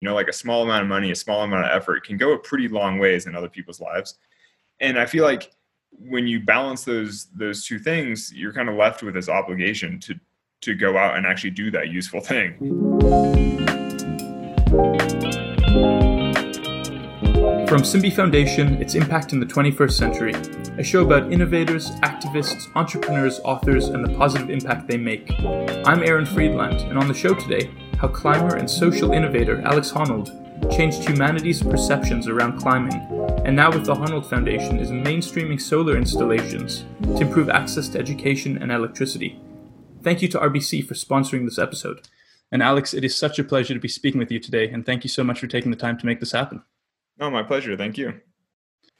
you know like a small amount of money a small amount of effort can go a pretty long ways in other people's lives and i feel like when you balance those those two things you're kind of left with this obligation to to go out and actually do that useful thing from Simbi Foundation, its impact in the 21st century, a show about innovators, activists, entrepreneurs, authors, and the positive impact they make. I'm Aaron Friedland, and on the show today, how climber and social innovator Alex Honnold changed humanity's perceptions around climbing, and now with the Honnold Foundation is mainstreaming solar installations to improve access to education and electricity. Thank you to RBC for sponsoring this episode. And Alex, it is such a pleasure to be speaking with you today, and thank you so much for taking the time to make this happen. Oh, my pleasure. Thank you.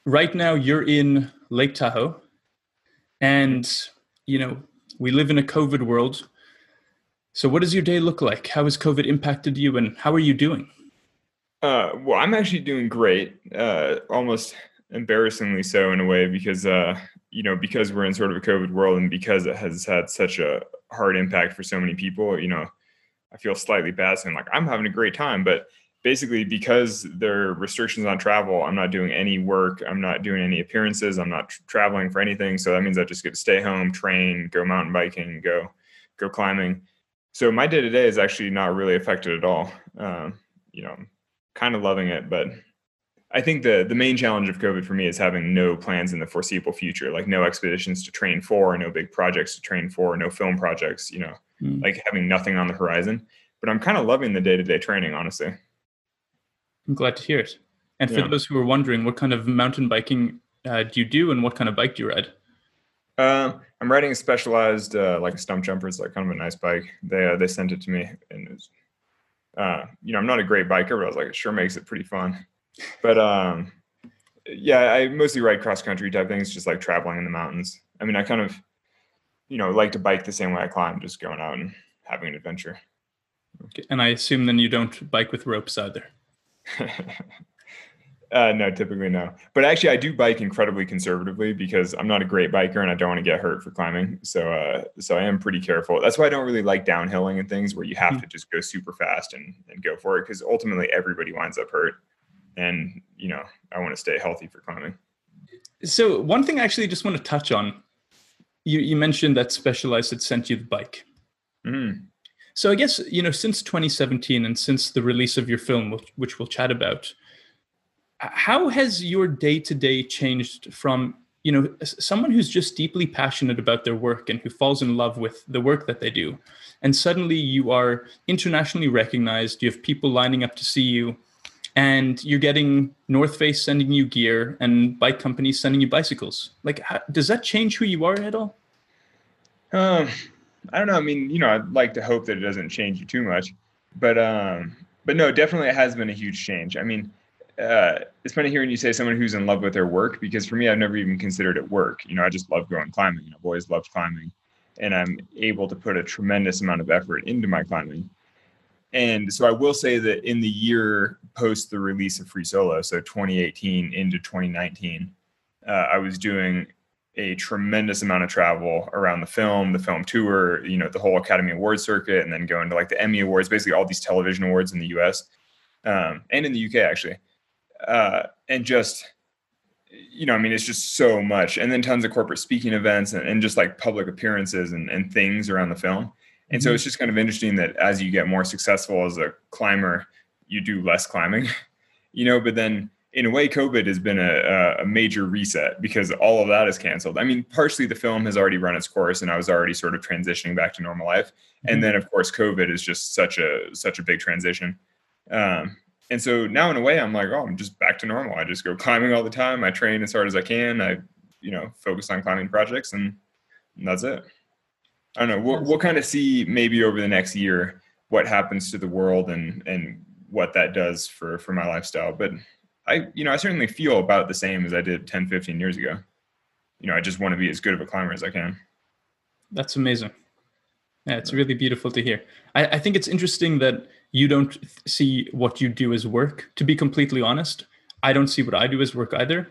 Right now, you're in Lake Tahoe, and you know we live in a COVID world so, what does your day look like? How has COVID impacted you, and how are you doing? Uh, well, I'm actually doing great. Uh, almost embarrassingly so in a way because uh, you know because we're in sort of a COVID world and because it has had such a hard impact for so many people. You know, I feel slightly bad saying like I'm having a great time, but basically because there are restrictions on travel, I'm not doing any work. I'm not doing any appearances. I'm not tra- traveling for anything. So that means I just get to stay home, train, go mountain biking, go go climbing so my day to day is actually not really affected at all. Um, you know, kind of loving it, but I think the the main challenge of COVID for me is having no plans in the foreseeable future, like no expeditions to train for, no big projects to train for, no film projects. You know, mm. like having nothing on the horizon. But I'm kind of loving the day to day training, honestly. I'm glad to hear it. And for yeah. those who are wondering, what kind of mountain biking uh, do you do, and what kind of bike do you ride? Uh, I'm riding a specialized, uh, like a Stumpjumper. It's like kind of a nice bike. They uh, they sent it to me, and it was, uh, you know, I'm not a great biker, but I was like, it sure makes it pretty fun. But um, yeah, I mostly ride cross country type things, just like traveling in the mountains. I mean, I kind of, you know, like to bike the same way I climb, just going out and having an adventure. Okay. And I assume then you don't bike with ropes either. Uh, no, typically no. But actually, I do bike incredibly conservatively because I'm not a great biker and I don't want to get hurt for climbing. So, uh, so I am pretty careful. That's why I don't really like downhilling and things where you have mm-hmm. to just go super fast and, and go for it because ultimately everybody winds up hurt. And you know, I want to stay healthy for climbing. So, one thing I actually just want to touch on, you you mentioned that Specialized had sent you the bike. Mm. So, I guess you know since 2017 and since the release of your film, which, which we'll chat about how has your day to day changed from you know someone who's just deeply passionate about their work and who falls in love with the work that they do and suddenly you are internationally recognized you have people lining up to see you and you're getting north face sending you gear and bike companies sending you bicycles? Like how, does that change who you are at all? Um i don't know. I mean you know i'd like to hope that it doesn't change you too much but um but no definitely it has been a huge change. I mean uh, it's funny hearing you say someone who's in love with their work because for me, I've never even considered it work. You know, I just love going climbing. You know, I've always loved climbing, and I'm able to put a tremendous amount of effort into my climbing. And so I will say that in the year post the release of Free Solo, so 2018 into 2019, uh, I was doing a tremendous amount of travel around the film, the film tour, you know, the whole Academy Awards circuit, and then going to like the Emmy Awards, basically all these television awards in the US um, and in the UK actually uh, and just you know, I mean, it's just so much, and then tons of corporate speaking events and, and just like public appearances and, and things around the film. And mm-hmm. so it's just kind of interesting that as you get more successful as a climber, you do less climbing, you know. But then, in a way, COVID has been a, a major reset because all of that is canceled. I mean, partially the film has already run its course, and I was already sort of transitioning back to normal life. Mm-hmm. And then, of course, COVID is just such a such a big transition. Um, and so now in a way i'm like oh i'm just back to normal. I just go climbing all the time. I train as hard as i can. I you know focus on climbing projects and, and that's it. I don't know. We'll, we'll kind of see maybe over the next year what happens to the world and and what that does for for my lifestyle. But i you know i certainly feel about the same as i did 10 15 years ago. You know i just want to be as good of a climber as i can. That's amazing yeah it's really beautiful to hear. I, I think it's interesting that you don't see what you do as work. To be completely honest i don't see what i do as work either.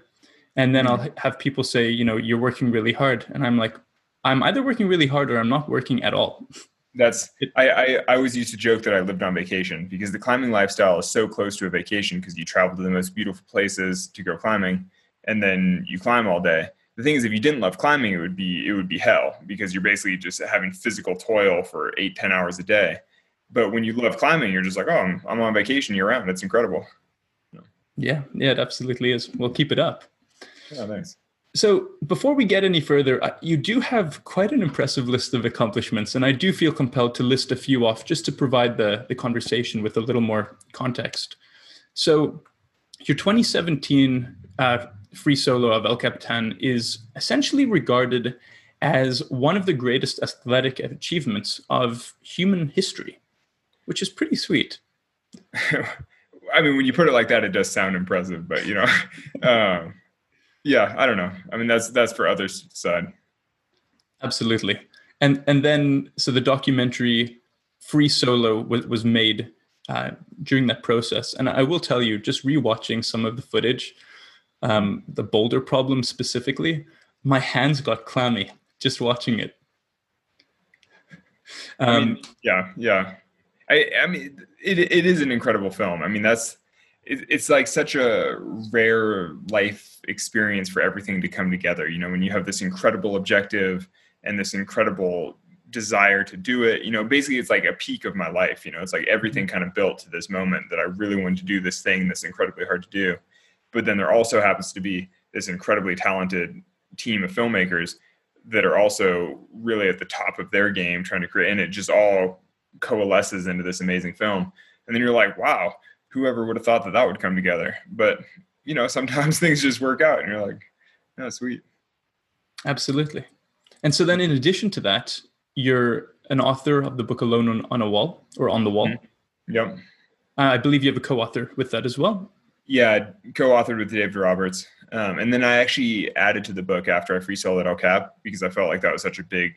And then mm-hmm. i'll have people say you know you're working really hard. And i'm like i'm either working really hard or i'm not working at all. That's I, I I always used to joke that I lived on vacation because the climbing lifestyle is so close to a vacation because you travel to the most beautiful places to go climbing, and then you climb all day. The thing is, if you didn't love climbing, it would be it would be hell because you're basically just having physical toil for eight ten hours a day. But when you love climbing, you're just like, oh, I'm, I'm on vacation year round. It's incredible. Yeah, yeah, it absolutely is We'll keep it up. Yeah, thanks. So, before we get any further, you do have quite an impressive list of accomplishments, and I do feel compelled to list a few off just to provide the, the conversation with a little more context. So, your 2017 uh, free solo of El Capitan is essentially regarded as one of the greatest athletic achievements of human history, which is pretty sweet. I mean, when you put it like that, it does sound impressive, but you know. um, yeah, I don't know. I mean, that's that's for others side. Absolutely, and and then so the documentary Free Solo was was made uh, during that process, and I will tell you, just rewatching some of the footage, um, the boulder problem specifically, my hands got clammy just watching it. Um, I mean, yeah, yeah. I I mean, it it is an incredible film. I mean, that's it's like such a rare life experience for everything to come together. You know, when you have this incredible objective and this incredible desire to do it, you know, basically it's like a peak of my life. You know, it's like everything kind of built to this moment that I really wanted to do this thing that's incredibly hard to do. But then there also happens to be this incredibly talented team of filmmakers that are also really at the top of their game trying to create, and it just all coalesces into this amazing film. And then you're like, wow, whoever would have thought that that would come together? But you know, sometimes things just work out, and you're like, oh, sweet. Absolutely. And so then, in addition to that, you're an author of the book Alone on, on a Wall or on the Wall. Mm-hmm. Yep. Uh, I believe you have a co-author with that as well. Yeah, co-authored with David Roberts, um, and then I actually added to the book after I free soloed El Cap because I felt like that was such a big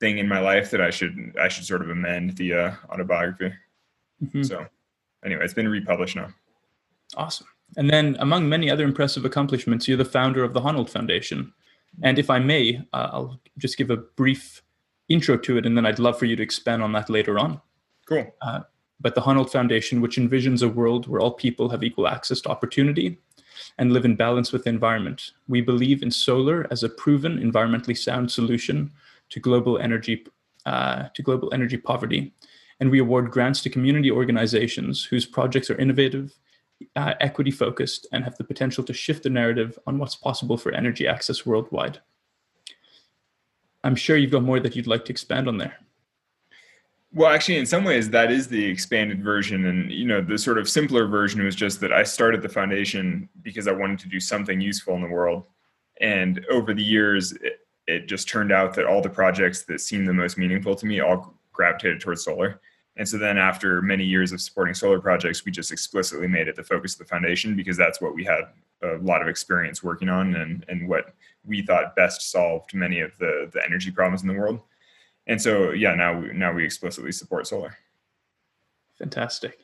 thing in my life that I should I should sort of amend the uh, autobiography. Mm-hmm. So anyway, it's been republished now. Awesome. And then, among many other impressive accomplishments, you're the founder of the Honnold Foundation. And if I may, uh, I'll just give a brief intro to it, and then I'd love for you to expand on that later on. Cool. Uh, but the Honnold Foundation, which envisions a world where all people have equal access to opportunity and live in balance with the environment. We believe in solar as a proven environmentally sound solution to global energy uh, to global energy poverty and we award grants to community organizations whose projects are innovative, uh, equity focused, and have the potential to shift the narrative on what's possible for energy access worldwide. I'm sure you've got more that you'd like to expand on there. Well, actually, in some ways, that is the expanded version. And, you know, the sort of simpler version was just that I started the foundation because I wanted to do something useful in the world. And over the years, it, it just turned out that all the projects that seemed the most meaningful to me all gravitated towards solar. And so then after many years of supporting solar projects, we just explicitly made it the focus of the foundation because that's what we had a lot of experience working on and, and what we thought best solved many of the, the energy problems in the world. And so, yeah, now we, now we explicitly support solar. Fantastic.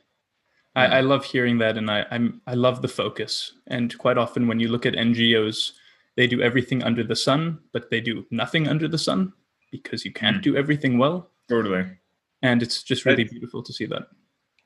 I, I love hearing that, and I, I'm I love the focus. And quite often, when you look at NGOs, they do everything under the sun, but they do nothing under the sun because you can't mm. do everything well. Totally and it's just really beautiful to see that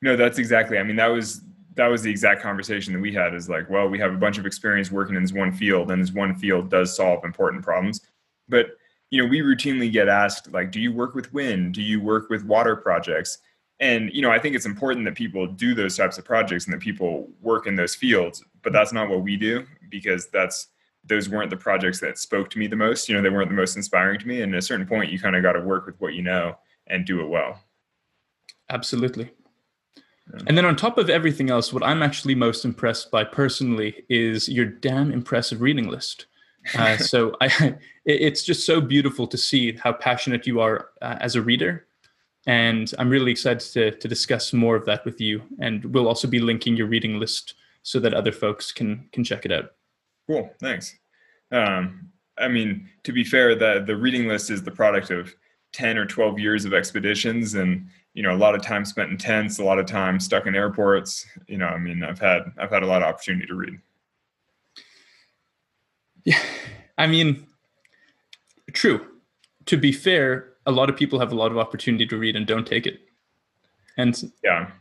no that's exactly i mean that was that was the exact conversation that we had is like well we have a bunch of experience working in this one field and this one field does solve important problems but you know we routinely get asked like do you work with wind do you work with water projects and you know i think it's important that people do those types of projects and that people work in those fields but that's not what we do because that's those weren't the projects that spoke to me the most you know they weren't the most inspiring to me and at a certain point you kind of got to work with what you know and do it well. Absolutely. And then on top of everything else, what I'm actually most impressed by personally is your damn impressive reading list. Uh, so I, it's just so beautiful to see how passionate you are uh, as a reader. And I'm really excited to, to discuss more of that with you. And we'll also be linking your reading list so that other folks can can check it out. Cool, thanks. Um, I mean, to be fair, the the reading list is the product of 10 or 12 years of expeditions and you know a lot of time spent in tents a lot of time stuck in airports you know i mean i've had i've had a lot of opportunity to read yeah i mean true to be fair a lot of people have a lot of opportunity to read and don't take it. And yeah.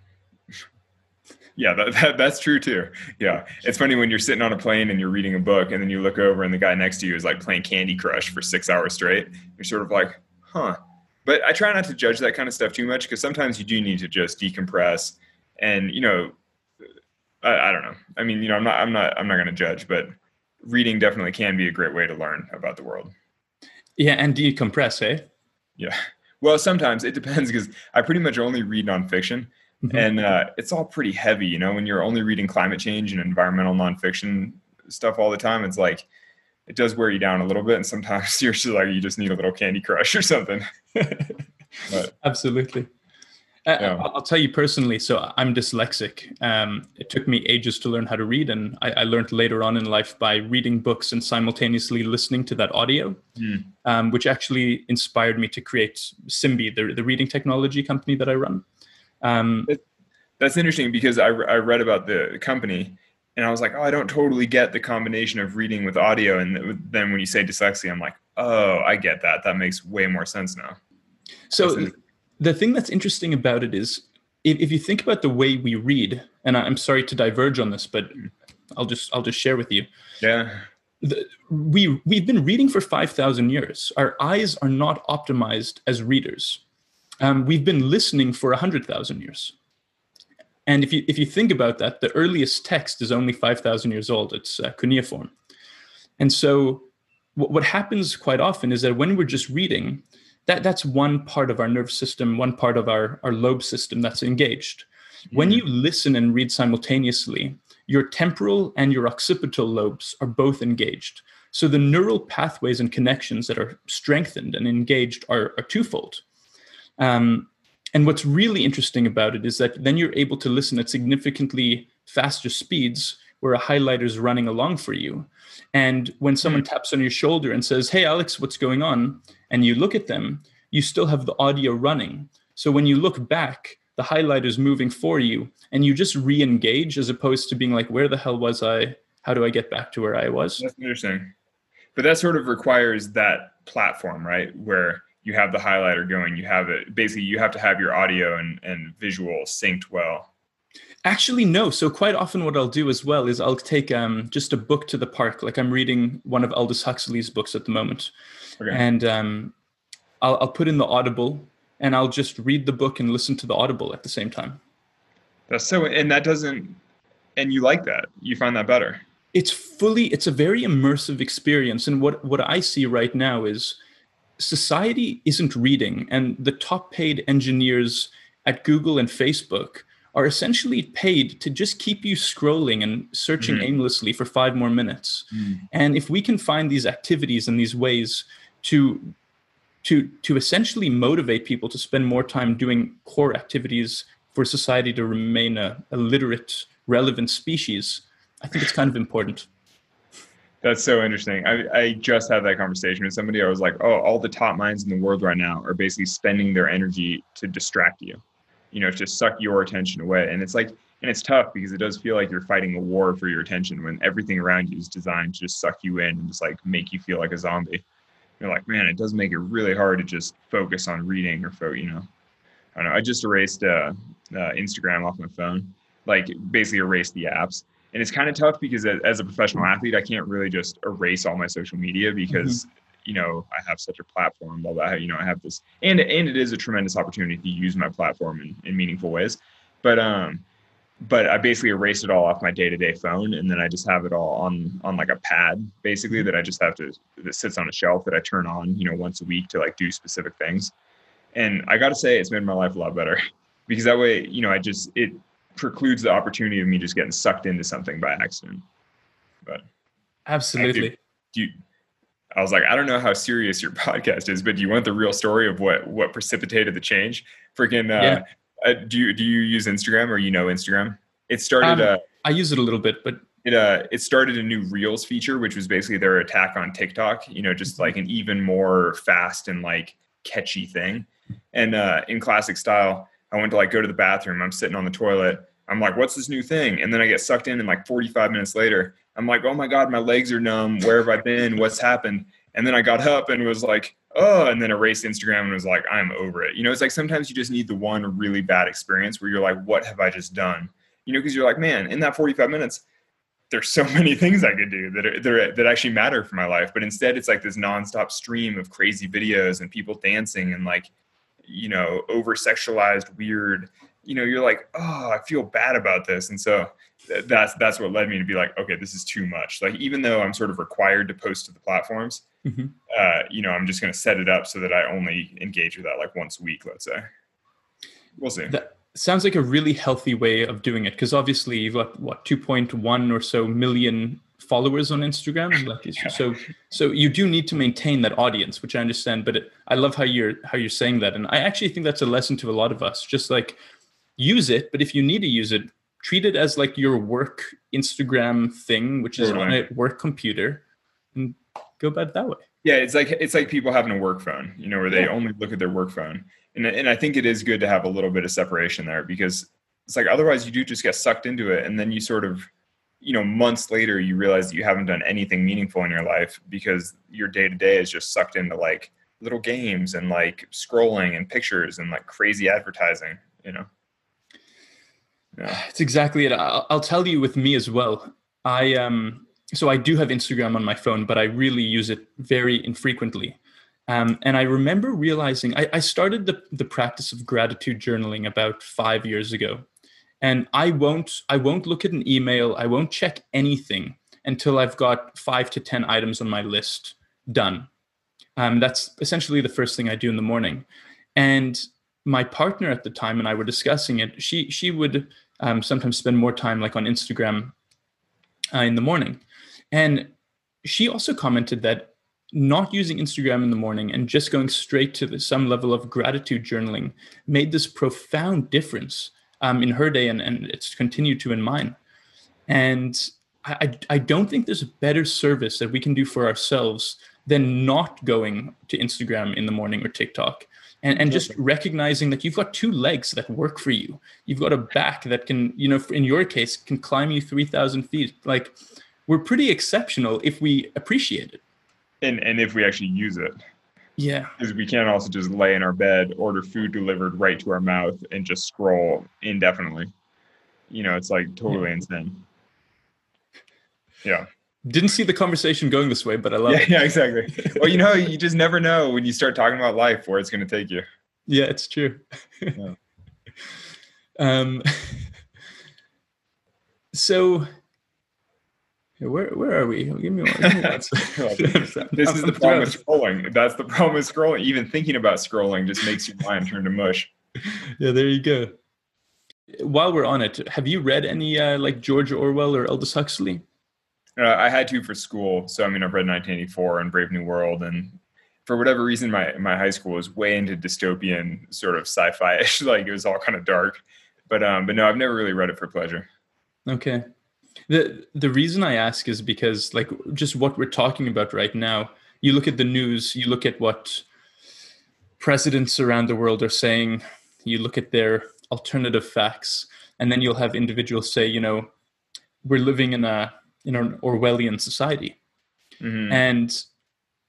Yeah, that, that, that's true too. Yeah. It's funny when you're sitting on a plane and you're reading a book and then you look over and the guy next to you is like playing Candy Crush for six hours straight. You're sort of like, huh. But I try not to judge that kind of stuff too much because sometimes you do need to just decompress and, you know, I, I don't know. I mean, you know, I'm not, I'm not, I'm not going to judge, but reading definitely can be a great way to learn about the world. Yeah. And decompress, eh? Yeah. Well, sometimes it depends because I pretty much only read nonfiction. Mm-hmm. And uh, it's all pretty heavy, you know. When you're only reading climate change and environmental nonfiction stuff all the time, it's like it does wear you down a little bit. And sometimes you're just like you just need a little Candy Crush or something. but, Absolutely. Yeah. I'll tell you personally. So I'm dyslexic. Um, it took me ages to learn how to read, and I, I, learned later on in life by reading books and simultaneously listening to that audio, mm. um, which actually inspired me to create Simbi, the, the reading technology company that I run. Um, That's interesting because I, I read about the company and I was like, oh, I don't totally get the combination of reading with audio. And then when you say dyslexia, I'm like, oh, I get that. That makes way more sense now. So the thing that's interesting about it is if, if you think about the way we read, and I'm sorry to diverge on this, but I'll just I'll just share with you. Yeah. The, we we've been reading for 5000 years. Our eyes are not optimized as readers. Um, we've been listening for 100000 years. And if you if you think about that the earliest text is only 5000 years old. It's uh, cuneiform. And so what, what happens quite often is that when we're just reading that that's one part of our nervous system one part of our our lobe system that's engaged. Mm-hmm. when you listen and read simultaneously your temporal and your occipital lobes are both engaged. So the neural pathways and connections that are strengthened and engaged are, are twofold. Um, and what's really interesting about it is that then you're able to listen at significantly faster speeds where a highlighter is running along for you. And when someone mm-hmm. taps on your shoulder and says, Hey, Alex, what's going on? And you look at them, you still have the audio running. So when you look back, the highlighter is moving for you and you just re engage as opposed to being like, Where the hell was I? How do I get back to where I was? That's interesting. But that sort of requires that platform, right? Where you have the highlighter going, you have it basically you have to have your audio and, and visual synced well. Actually, no. So quite often, what I'll do as well is I'll take um, just a book to the park. Like I'm reading one of Aldous Huxley's books at the moment, okay. and um, I'll, I'll put in the Audible, and I'll just read the book and listen to the Audible at the same time. That's so, and that doesn't, and you like that. You find that better. It's fully. It's a very immersive experience, and what what I see right now is society isn't reading, and the top paid engineers at Google and Facebook are essentially paid to just keep you scrolling and searching mm-hmm. aimlessly for five more minutes. Mm. And if we can find these activities and these ways to to to essentially motivate people to spend more time doing core activities for society to remain a, a literate, relevant species, I think it's kind of important. That's so interesting. I, I just had that conversation with somebody. I was like, oh, all the top minds in the world right now are basically spending their energy to distract you, you know, to suck your attention away. And it's like, and it's tough because it does feel like you're fighting a war for your attention when everything around you is designed to just suck you in and just like make you feel like a zombie. You're like, man, it does make it really hard to just focus on reading or, fo- you know, I don't know. I just erased uh, uh, Instagram off my phone, like basically erased the apps and it's kind of tough because as a professional athlete, I can't really just erase all my social media because mm-hmm. You know I have such a platform. Blah blah. You know, I have this, and and it is a tremendous opportunity to use my platform in, in meaningful ways. But um, but I basically erased it all off my day to day phone, and then I just have it all on on like a pad, basically mm-hmm. that I just have to that sits on a shelf that I turn on, you know, once a week to like do specific things. And I got to say, it's made my life a lot better because that way, you know, I just it precludes the opportunity of me just getting sucked into something by accident. But absolutely. Do you, I was like, I don't know how serious your podcast is, but do you want the real story of what what precipitated the change? Freaking, uh, yeah. uh, do you do you use Instagram or you know Instagram? It started. Um, uh, I use it a little bit, but it uh it started a new Reels feature, which was basically their attack on TikTok. You know, just like an even more fast and like catchy thing. And uh, in classic style, I went to like go to the bathroom. I'm sitting on the toilet. I'm like, what's this new thing? And then I get sucked in, and like 45 minutes later, I'm like, oh my god, my legs are numb. Where have I been? What's happened? and then I got up and was like, oh, and then erased Instagram and was like, I'm over it. You know, it's like sometimes you just need the one really bad experience where you're like, what have I just done? You know, because you're like, man, in that 45 minutes, there's so many things I could do that are, that, are, that actually matter for my life. But instead, it's like this nonstop stream of crazy videos and people dancing and like, you know, over sexualized, weird. You know, you're like, oh, I feel bad about this, and so that's that's what led me to be like, okay, this is too much. Like, even though I'm sort of required to post to the platforms, mm-hmm. uh, you know, I'm just going to set it up so that I only engage with that like once a week, let's say. We'll see. That- sounds like a really healthy way of doing it because obviously you've got what 2.1 or so million followers on Instagram. Like, yeah. So so you do need to maintain that audience, which I understand. But it, I love how you're how you're saying that, and I actually think that's a lesson to a lot of us. Just like use it, but if you need to use it, treat it as like your work Instagram thing, which is on a work computer, and go about it that way. Yeah, it's like it's like people having a work phone, you know, where they yeah. only look at their work phone and and I think it is good to have a little bit of separation there because it's like otherwise you do just get sucked into it and then you sort of you know months later you realize that you haven't done anything meaningful in your life because your day to day is just sucked into like little games and like scrolling and pictures and like crazy advertising you know yeah. it's exactly it I'll, I'll tell you with me as well i um so i do have instagram on my phone but i really use it very infrequently um, and I remember realizing I, I started the, the practice of gratitude journaling about five years ago. And I won't I won't look at an email, I won't check anything until I've got five to 10 items on my list done. Um, that's essentially the first thing I do in the morning. And my partner at the time and I were discussing it. She she would um, sometimes spend more time like on Instagram uh, in the morning, and she also commented that not using Instagram in the morning and just going straight to the, some level of gratitude journaling made this profound difference um, in her day, and, and it's continued to in mine. And I, I don't think there's a better service that we can do for ourselves than not going to Instagram in the morning or TikTok. And, and just recognizing that you've got two legs that work for you. You've got a back that can, you know, in your case, can climb you 3,000 feet. Like, we're pretty exceptional if we appreciate it. And and if we actually use it. Yeah. Because we can't also just lay in our bed order food delivered right to our mouth and just scroll indefinitely. You know it's like totally yeah. insane. Yeah didn't see the conversation going this way but i love yeah, it yeah exactly well you know you just never know when you start talking about life where it's going to take you yeah it's true yeah. um so where where are we? Give me one. Give me one. this is the problem with scrolling. That's the problem with scrolling. Even thinking about scrolling just makes your mind turn to mush. Yeah, there you go. While we're on it, have you read any uh, like George Orwell or Aldous Huxley? Uh, I had to for school. So I mean, I've read 1984 and Brave New World, and for whatever reason, my my high school was way into dystopian sort of sci-fi-ish. like it was all kind of dark. But um, but no, I've never really read it for pleasure. Okay. The the reason I ask is because like just what we're talking about right now, you look at the news, you look at what presidents around the world are saying, you look at their alternative facts, and then you'll have individuals say, you know, we're living in a in an Orwellian society. Mm-hmm. And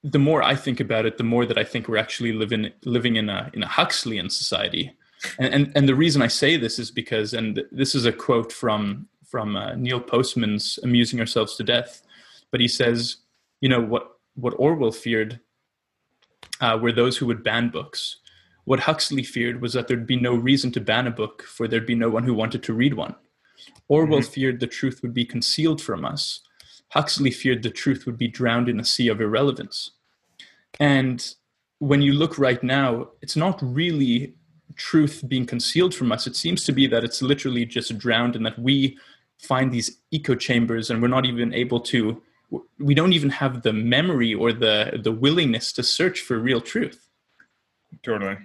the more I think about it, the more that I think we're actually living living in a in a Huxleyan society. And, and and the reason I say this is because, and this is a quote from from uh, Neil Postman's "Amusing Ourselves to Death," but he says, you know, what what Orwell feared uh, were those who would ban books. What Huxley feared was that there'd be no reason to ban a book, for there'd be no one who wanted to read one. Orwell mm-hmm. feared the truth would be concealed from us. Huxley feared the truth would be drowned in a sea of irrelevance. And when you look right now, it's not really truth being concealed from us. It seems to be that it's literally just drowned and that we find these echo chambers and we're not even able to we don't even have the memory or the the willingness to search for real truth totally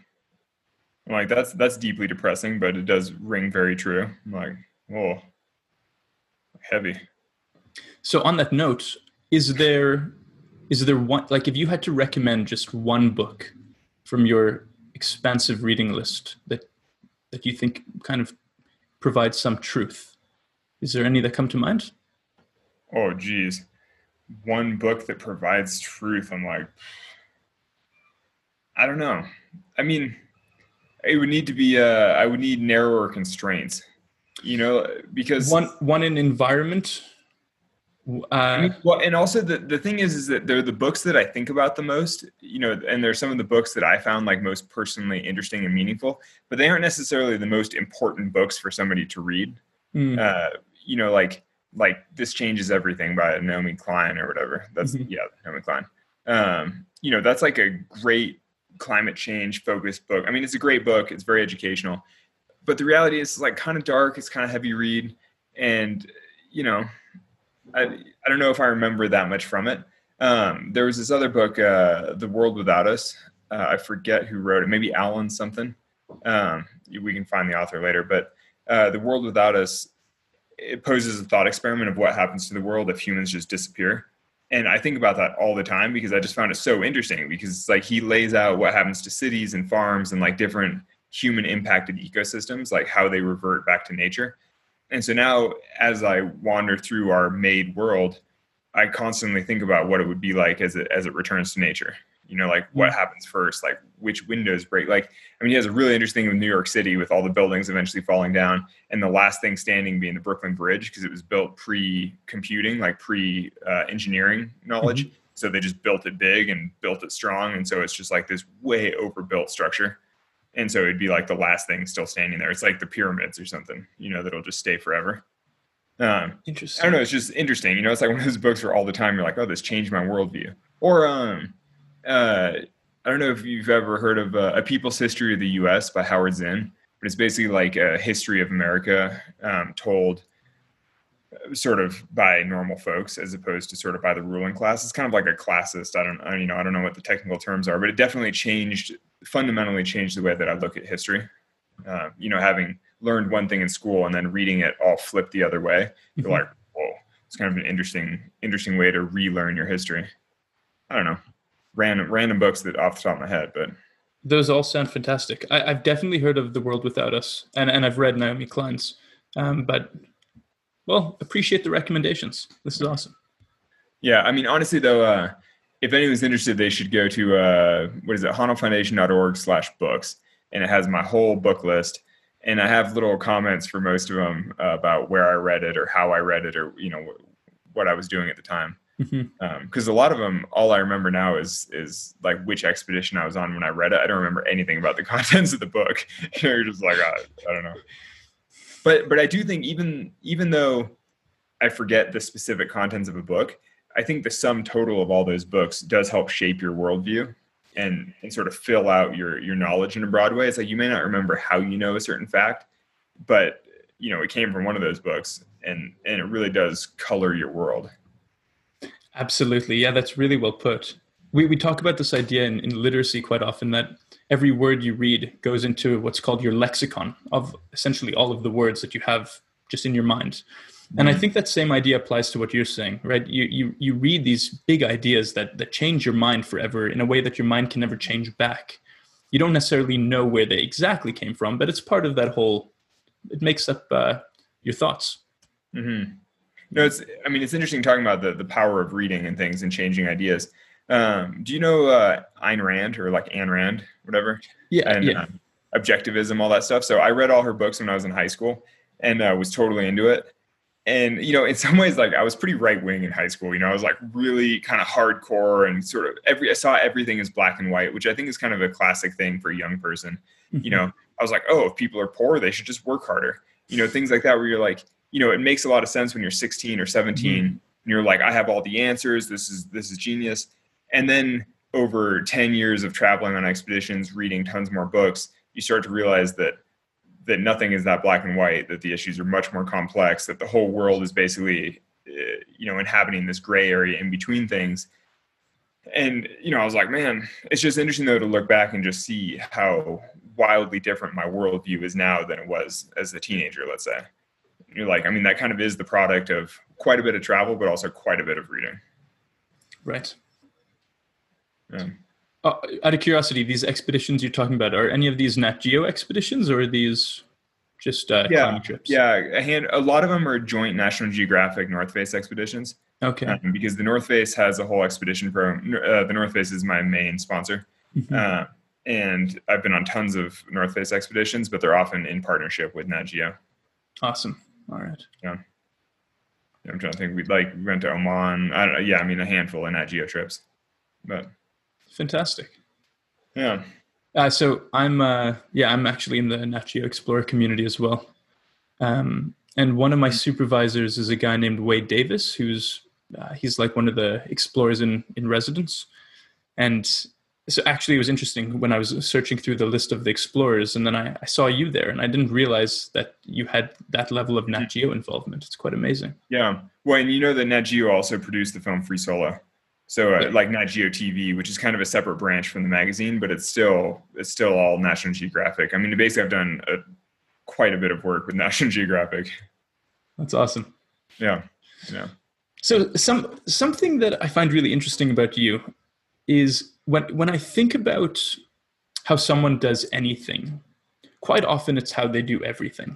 like that's that's deeply depressing but it does ring very true like oh heavy so on that note is there is there one like if you had to recommend just one book from your expansive reading list that that you think kind of provides some truth is there any that come to mind? Oh, geez. one book that provides truth. I'm like, I don't know. I mean, it would need to be. Uh, I would need narrower constraints. You know, because one one in environment. Uh, I mean, well, and also the, the thing is, is that they're the books that I think about the most, you know, and they're some of the books that I found like most personally interesting and meaningful, but they aren't necessarily the most important books for somebody to read. Mm. Uh, you know, like like this changes everything by Naomi Klein or whatever. That's mm-hmm. yeah, Naomi Klein. Um, you know, that's like a great climate change focused book. I mean, it's a great book. It's very educational, but the reality is like kind of dark. It's kind of heavy read, and you know, I I don't know if I remember that much from it. Um, there was this other book, uh, The World Without Us. Uh, I forget who wrote it. Maybe Alan something. Um, we can find the author later, but uh, The World Without Us it poses a thought experiment of what happens to the world if humans just disappear. And I think about that all the time because I just found it so interesting because like he lays out what happens to cities and farms and like different human impacted ecosystems, like how they revert back to nature. And so now as I wander through our made world, I constantly think about what it would be like as it as it returns to nature you know like what mm. happens first like which windows break like i mean he has a really interesting with new york city with all the buildings eventually falling down and the last thing standing being the brooklyn bridge because it was built pre-computing like pre-engineering knowledge mm-hmm. so they just built it big and built it strong and so it's just like this way overbuilt structure and so it'd be like the last thing still standing there it's like the pyramids or something you know that'll just stay forever um, interesting. I don't know. It's just interesting. You know, it's like one of those books where all the time you're like, "Oh, this changed my worldview." Or um, uh, I don't know if you've ever heard of uh, A People's History of the U.S. by Howard Zinn, but it's basically like a history of America um, told uh, sort of by normal folks as opposed to sort of by the ruling class. It's kind of like a classist. I don't, I, you know, I don't know what the technical terms are, but it definitely changed, fundamentally changed the way that I look at history. Uh, you know, having learned one thing in school and then reading it all flipped the other way, you're mm-hmm. like, whoa, it's kind of an interesting, interesting way to relearn your history. I don't know random random books that off the top of my head, but those all sound fantastic. I, have definitely heard of The World Without Us, and, and I've read Naomi Klein's. Um, but well, appreciate the recommendations. This is awesome. Yeah, I mean, honestly though, uh, if anyone's interested, they should go to uh, what is it, honnoldfoundation.org slash books, and it has my whole book list. And I have little comments for most of them uh, about where I read it or how I read it or you know what I was doing at the time. Because mm-hmm. um, a lot of them all i remember now is is like which expedition i was on when i read it. I don't remember anything about the contents of the book. You know, you're just like oh, i don't know. But but i do think even even though i forget the specific contents of a book i think the sum total of all those books does help shape your worldview and and sort of fill out your your knowledge in a broad way it's like you may not remember how you know a certain fact but you know it came from one of those books and and it really does color your world Absolutely. Yeah, that's really well put. We, we talk about this idea in, in literacy quite often that every word you read goes into what's called your lexicon of essentially all of the words that you have just in your mind. And I mm-hmm. think that same idea applies to what you're saying, right? You, you, you read these big ideas that, that change your mind forever in a way that your mind can never change back. You don't necessarily know where they exactly came from, but it's part of that whole, it makes up uh, your thoughts. Mm-hmm. No, it's. I mean, it's interesting talking about the the power of reading and things and changing ideas. Um, do you know uh, Ayn Rand or like Anne Rand, whatever? Yeah, and, yeah. Uh, objectivism, all that stuff. So I read all her books when I was in high school and uh, was totally into it. And you know, in some ways, like I was pretty right wing in high school. You know, I was like really kind of hardcore and sort of every. I saw everything as black and white, which I think is kind of a classic thing for a young person. Mm-hmm. You know, I was like, oh, if people are poor, they should just work harder. You know, things like that, where you're like, you know, it makes a lot of sense when you're 16 or 17 mm-hmm. and you're like, I have all the answers. This is this is genius. And then over 10 years of traveling on expeditions, reading tons more books, you start to realize that that nothing is that black and white. That the issues are much more complex. That the whole world is basically, uh, you know, inhabiting this gray area in between things. And you know, I was like, man, it's just interesting though to look back and just see how wildly different my worldview is now than it was as a teenager. Let's say you're like, I mean, that kind of is the product of quite a bit of travel, but also quite a bit of reading. Right. Yeah. Uh, out of curiosity, these expeditions you're talking about are any of these Nat Geo expeditions, or are these? just uh, yeah, climbing trips? Yeah, a hand. A lot of them are joint National Geographic North Face expeditions. Okay. Um, because the North Face has a whole expedition program. Uh, the North Face is my main sponsor, mm-hmm. uh, and I've been on tons of North Face expeditions, but they're often in partnership with Nat Geo. Awesome. All right. Yeah. I'm trying to think. We like we went to Oman. I. Yeah, I mean a handful of Nat Geo trips, but fantastic. Yeah. Uh, so I'm uh, yeah I'm actually in the Nat Geo Explorer community as well, um, and one of my supervisors is a guy named Wade Davis, who's uh, he's like one of the explorers in in residence, and so actually it was interesting when I was searching through the list of the explorers, and then I, I saw you there, and I didn't realize that you had that level of Nat Geo involvement. It's quite amazing. Yeah, well, and you know that Nat Geo also produced the film Free Solo. So uh, like Nat Geo TV, which is kind of a separate branch from the magazine, but it's still it's still all National Geographic. I mean, basically, I've done a, quite a bit of work with National Geographic. That's awesome. Yeah, yeah. So some something that I find really interesting about you is when when I think about how someone does anything, quite often it's how they do everything.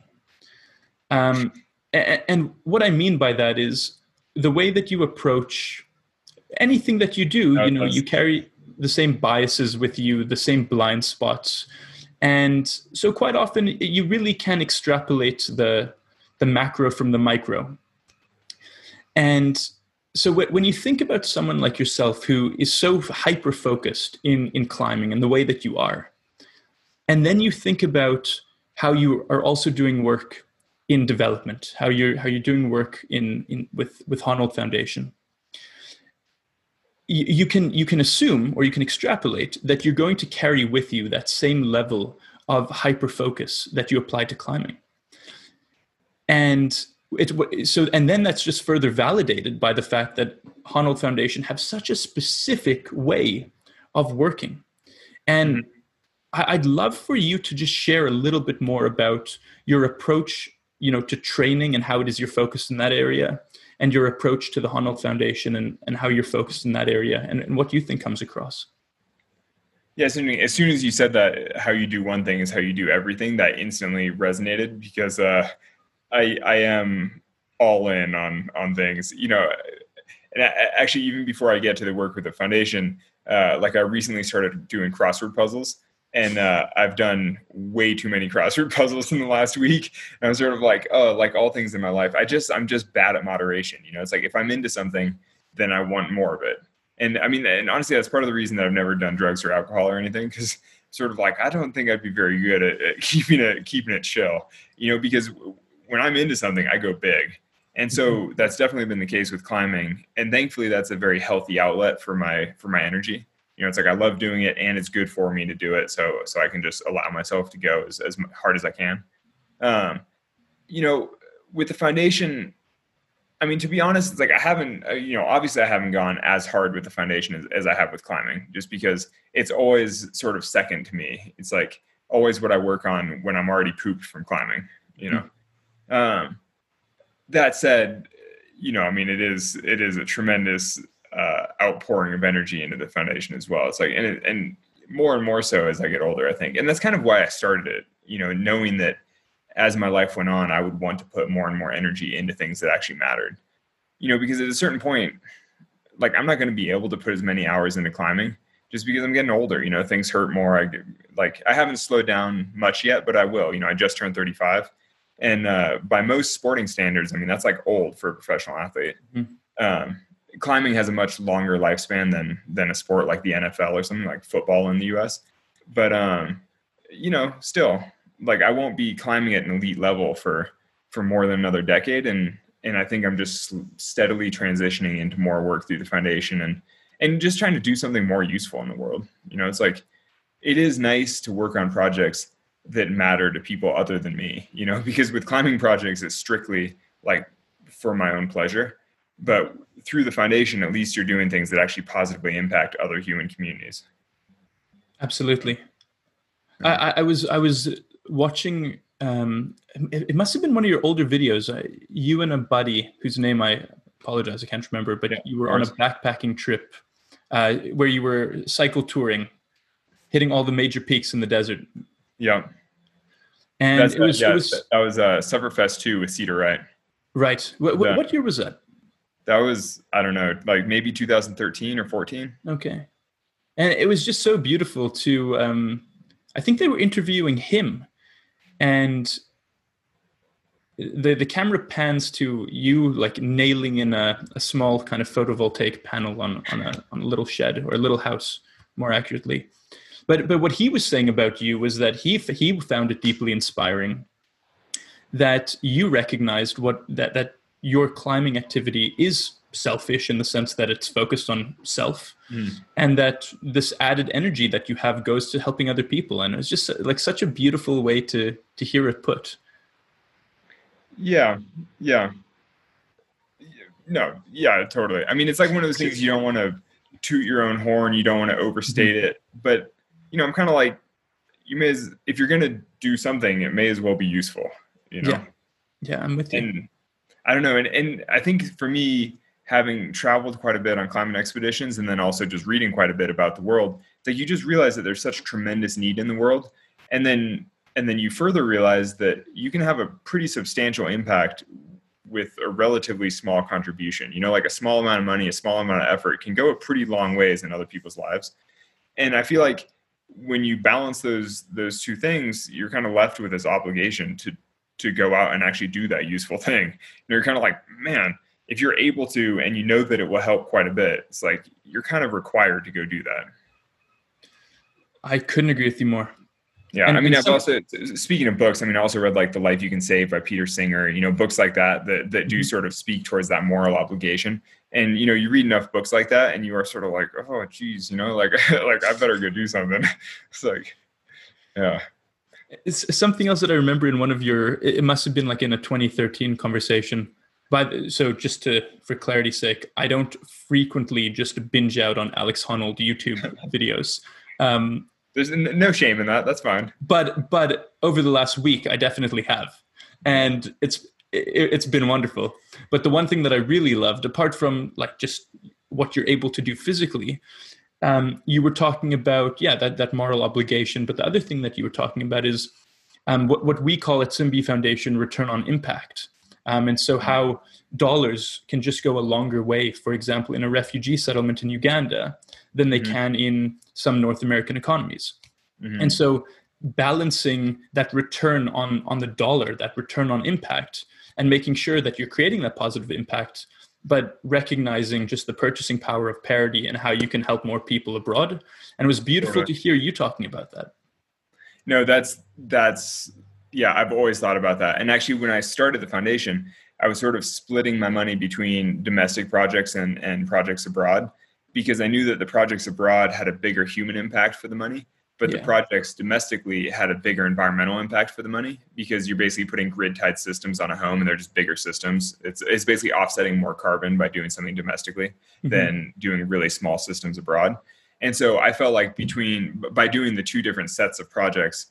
Um, and, and what I mean by that is the way that you approach anything that you do, you know, you carry the same biases with you, the same blind spots. And so quite often you really can extrapolate the the macro from the micro. And so when you think about someone like yourself who is so hyper focused in in climbing and the way that you are, and then you think about how you are also doing work in development, how you're how you're doing work in in with with Honnold Foundation you, can you can assume or you can extrapolate that you're going to carry with you that same level of hyper focus that you apply to climbing. And it so and then that's just further validated by the fact that Honnold Foundation have such a specific way of working. And mm-hmm. I'd love for you to just share a little bit more about your approach you know to training and how it is you're focused in that area and your approach to the Honnold Foundation and, and how you're focused in that area and, and what you think comes across. Yeah, as soon as you said that, how you do one thing is how you do everything. That instantly resonated because uh, I I am all in on on things. You know, and actually, even before I get to the work with the foundation, uh, like I recently started doing crossword puzzles, and uh, I've done way too many crossword puzzles in the last week. And I'm sort of like, oh, like all things in my life, I just I'm just bad at moderation. You know, it's like if I'm into something, then I want more of it. And I mean, and honestly, that's part of the reason that I've never done drugs or alcohol or anything, because sort of like I don't think I'd be very good at, at keeping it keeping it chill. You know, because when I'm into something, I go big. And so mm-hmm. that's definitely been the case with climbing. And thankfully, that's a very healthy outlet for my for my energy you know it's like i love doing it and it's good for me to do it. So so i can just allow myself to go as, as hard as i can. Um you know with the foundation i mean to be honest it's like i haven't uh, you know obviously i haven't gone as hard with the foundation as, as i have with climbing just because it's always sort of second to me. It's like always what i work on when i'm already pooped from climbing you know? Mm-hmm. um that said you know i mean it is it is a tremendous uh, outpouring of energy into the foundation as well. It's like, and it, and more and more so as I get older, I think, and that's kind of why I started it. You know, knowing that as my life went on, I would want to put more and more energy into things that actually mattered. You know, because at a certain point, like I'm not going to be able to put as many hours into climbing just because I'm getting older. You know, things hurt more. I like I haven't slowed down much yet, but I will. You know, I just turned 35, and uh, by most sporting standards, I mean that's like old for a professional athlete. Mm-hmm. Um, climbing has a much longer lifespan than than a sport like the NFL or something like football in the US. But um, you know, still like I won't be climbing at an elite level for for more than another decade and and I think I'm just steadily transitioning into more work through the foundation and and just trying to do something more useful in the world. You know, it's like it is nice to work on projects that matter to people other than me, you know, because with climbing projects it's strictly like for my own pleasure but through the foundation at least you're doing things that actually positively impact other human communities absolutely i, I was i was watching um, it, it, must have been one of your older videos uh, you and a buddy whose name i apologize i can't remember but yeah, you were on a backpacking trip uh, where you were cycle touring hitting all the major peaks in the desert yeah And That's it was, yeah, it was that was uh, Sufferfest two with Cedar Wright. right. What, what, Yeah. what year was that? That was I don't know, like maybe 2013 or 14. Okay. And it was just so beautiful to um I think they were interviewing him and the the camera pans to you like nailing in a, a small kind of photovoltaic panel on on a on a little shed or a little house more accurately. But but what he was saying about you was that he he found it deeply inspiring that you recognized what that that your climbing activity is selfish in the sense that it's focused on self Mm. and that this added energy that you have goes to helping other people and it's just like such a beautiful way to to hear it put Yeah, yeah. No, yeah, totally. I mean, it's like one of those things you don't want to toot your own horn, you don't want to overstate Mm-hmm. it, but you know, I'm kind of like, you may as if you're gonna do something, it may as well be useful, you know. Yeah. yeah i'm with you And I don't know, and and I think for me, having traveled quite a bit on climate expeditions, and then also just reading quite a bit about the world, it's like you just realize that there's such tremendous need in the world, and then and then you further realize that you can have a pretty substantial impact with a relatively small contribution. You know, like a small amount of money, a small amount of effort can go a pretty long ways in other people's lives. And I feel like when you balance those those two things, you're kind of left with this obligation to to go out and actually do that useful thing. And you're kind of like, man, if you're able to and you know that it will help quite a bit, it's like you're kind of required to go do that. i couldn't agree with you more Yeah, And- I mean, I've some- also speaking of books. I mean, I also read like "The Life You Can Save" by Peter Singer. You know, books like that that that do Mhm. sort of speak towards that moral obligation. And you know, you read enough books like that, and you are sort of like, oh, geez, you know, like like I better go do something. It's like, yeah, it's something else that i remember in one of your it must have been like in a 2013 conversation but so just to for clarity's sake i don't frequently just binge out on alex honnold youtube videos um, there's no shame in that. That's fine. but but over the last week i definitely have and it's it, it's been wonderful but the one thing that i really loved apart from like just what you're able to do physically um, you were talking about yeah that that moral obligation but the other thing that you were talking about is um, what, what we call at simbi foundation return on impact um, and so how dollars can just go a longer way for example in a refugee settlement in uganda than they Mhm. can in some north american economies Mhm. and so balancing that return on on the dollar that return on impact and making sure that you're creating that positive impact but recognizing just the purchasing power of parity and how you can help more people abroad. And it was beautiful to hear you talking about that. No, that's that's yeah, I've always thought about that. And actually when I started the foundation, I was sort of splitting my money between domestic projects and and projects abroad because I knew that the projects abroad had a bigger human impact for the money, but the projects domestically had a bigger environmental impact for the money because you're basically putting grid tied systems on a home and they're just bigger systems. It's it's basically offsetting more carbon by doing something domestically Mhm. than doing really small systems abroad. And so I felt like between by doing the two different sets of projects,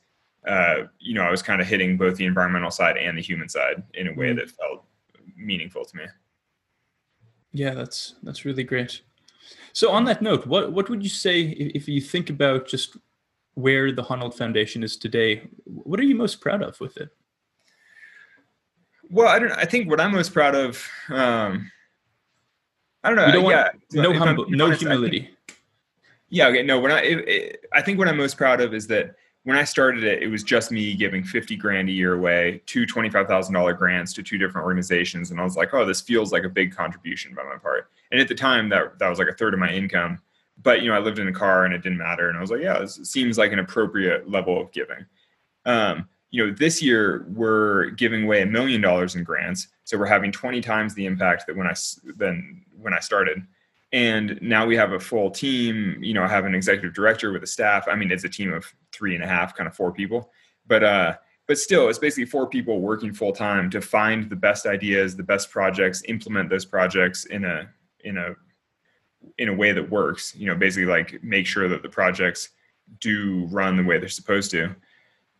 uh, you know, I was kind of hitting both the environmental side and the human side in a way Mhm. that felt meaningful to me. yeah that's that's really great so on that note what what would you say if, if you think about just where the honnold foundation is today what are you most proud of with it Well, I don't. I think what I'm most proud of. Um, I don't know. You don't want- no humble no honest, I think- humility Yeah. Okay. No. When I, it, it, I think what I'm most proud of is that when I started it, it was just me giving 50 grand a year away, two $25,000 grants to two different organizations. And I was like, oh, this feels like a big contribution by my part. And at the time that, that was like a third of my income, but you know, I lived in a car and it didn't matter. And I was like, yeah, this seems like an appropriate level of giving. Um, you know, this year we're giving away a million dollars in grants. So we're having 20 times the impact that when I than when I started and now we have a full team you know i have an executive director with a staff i mean it's a team of three and a half kind of four people but uh but still it's basically four people working full time to find the best ideas the best projects implement those projects in a in a in a way that works you know basically like make sure that the projects do run the way they're supposed to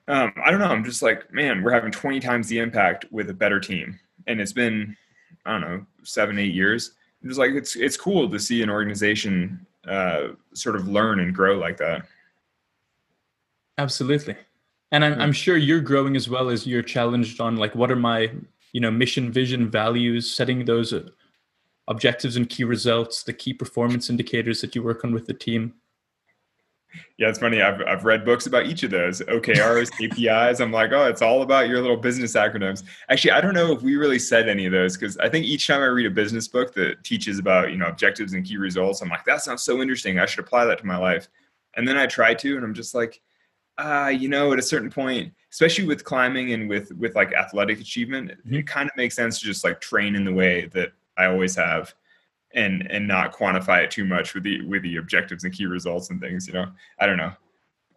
um, i don't know i'm just like man we're having 20 times the impact with a better team and it's been i don't know seven eight years I'm just like it's it's cool to see an organization uh, sort of learn and grow like that. Absolutely. And I'm, I'm sure you're growing as well as you're challenged on like what are my you know mission, vision, values, setting those objectives and key results, the key performance indicators that you work on with the team. Yeah, it's funny. I've, I've read books about each of those OKRs, KPIs. I'm like, oh, it's all about your little business acronyms. Actually, I don't know if we really said any of those because I think each time I read a business book that teaches about you know objectives and key results, I'm like, that sounds so interesting. I should apply that to my life. And then I try to, and I'm just like, uh, you know, at a certain point, especially with climbing and with with like athletic achievement, mm-hmm. it kind of makes sense to just like train in the way that I always have and and not quantify it too much with the with the objectives and key results and things, you know. I don't know.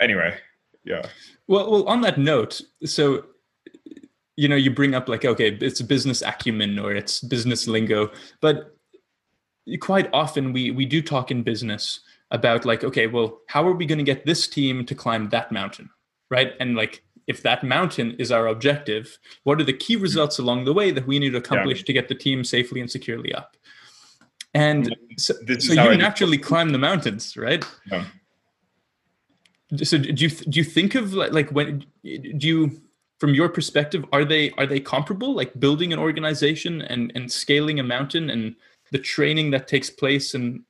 Anyway, yeah. Well, well on that note, so you know, you bring up like okay, it's business acumen or it's business lingo, but quite often we we do talk in business about like okay well how are we going to get this team to climb that mountain right and like if that mountain is our objective what are the key results along the way that we need to accomplish yeah. to get the team safely and securely up? And so, so you naturally climb the mountains right? Yeah. so do you do you think of like, like when do you from your perspective are they are they comparable? Like building an organization and and scaling a mountain and the training that takes place and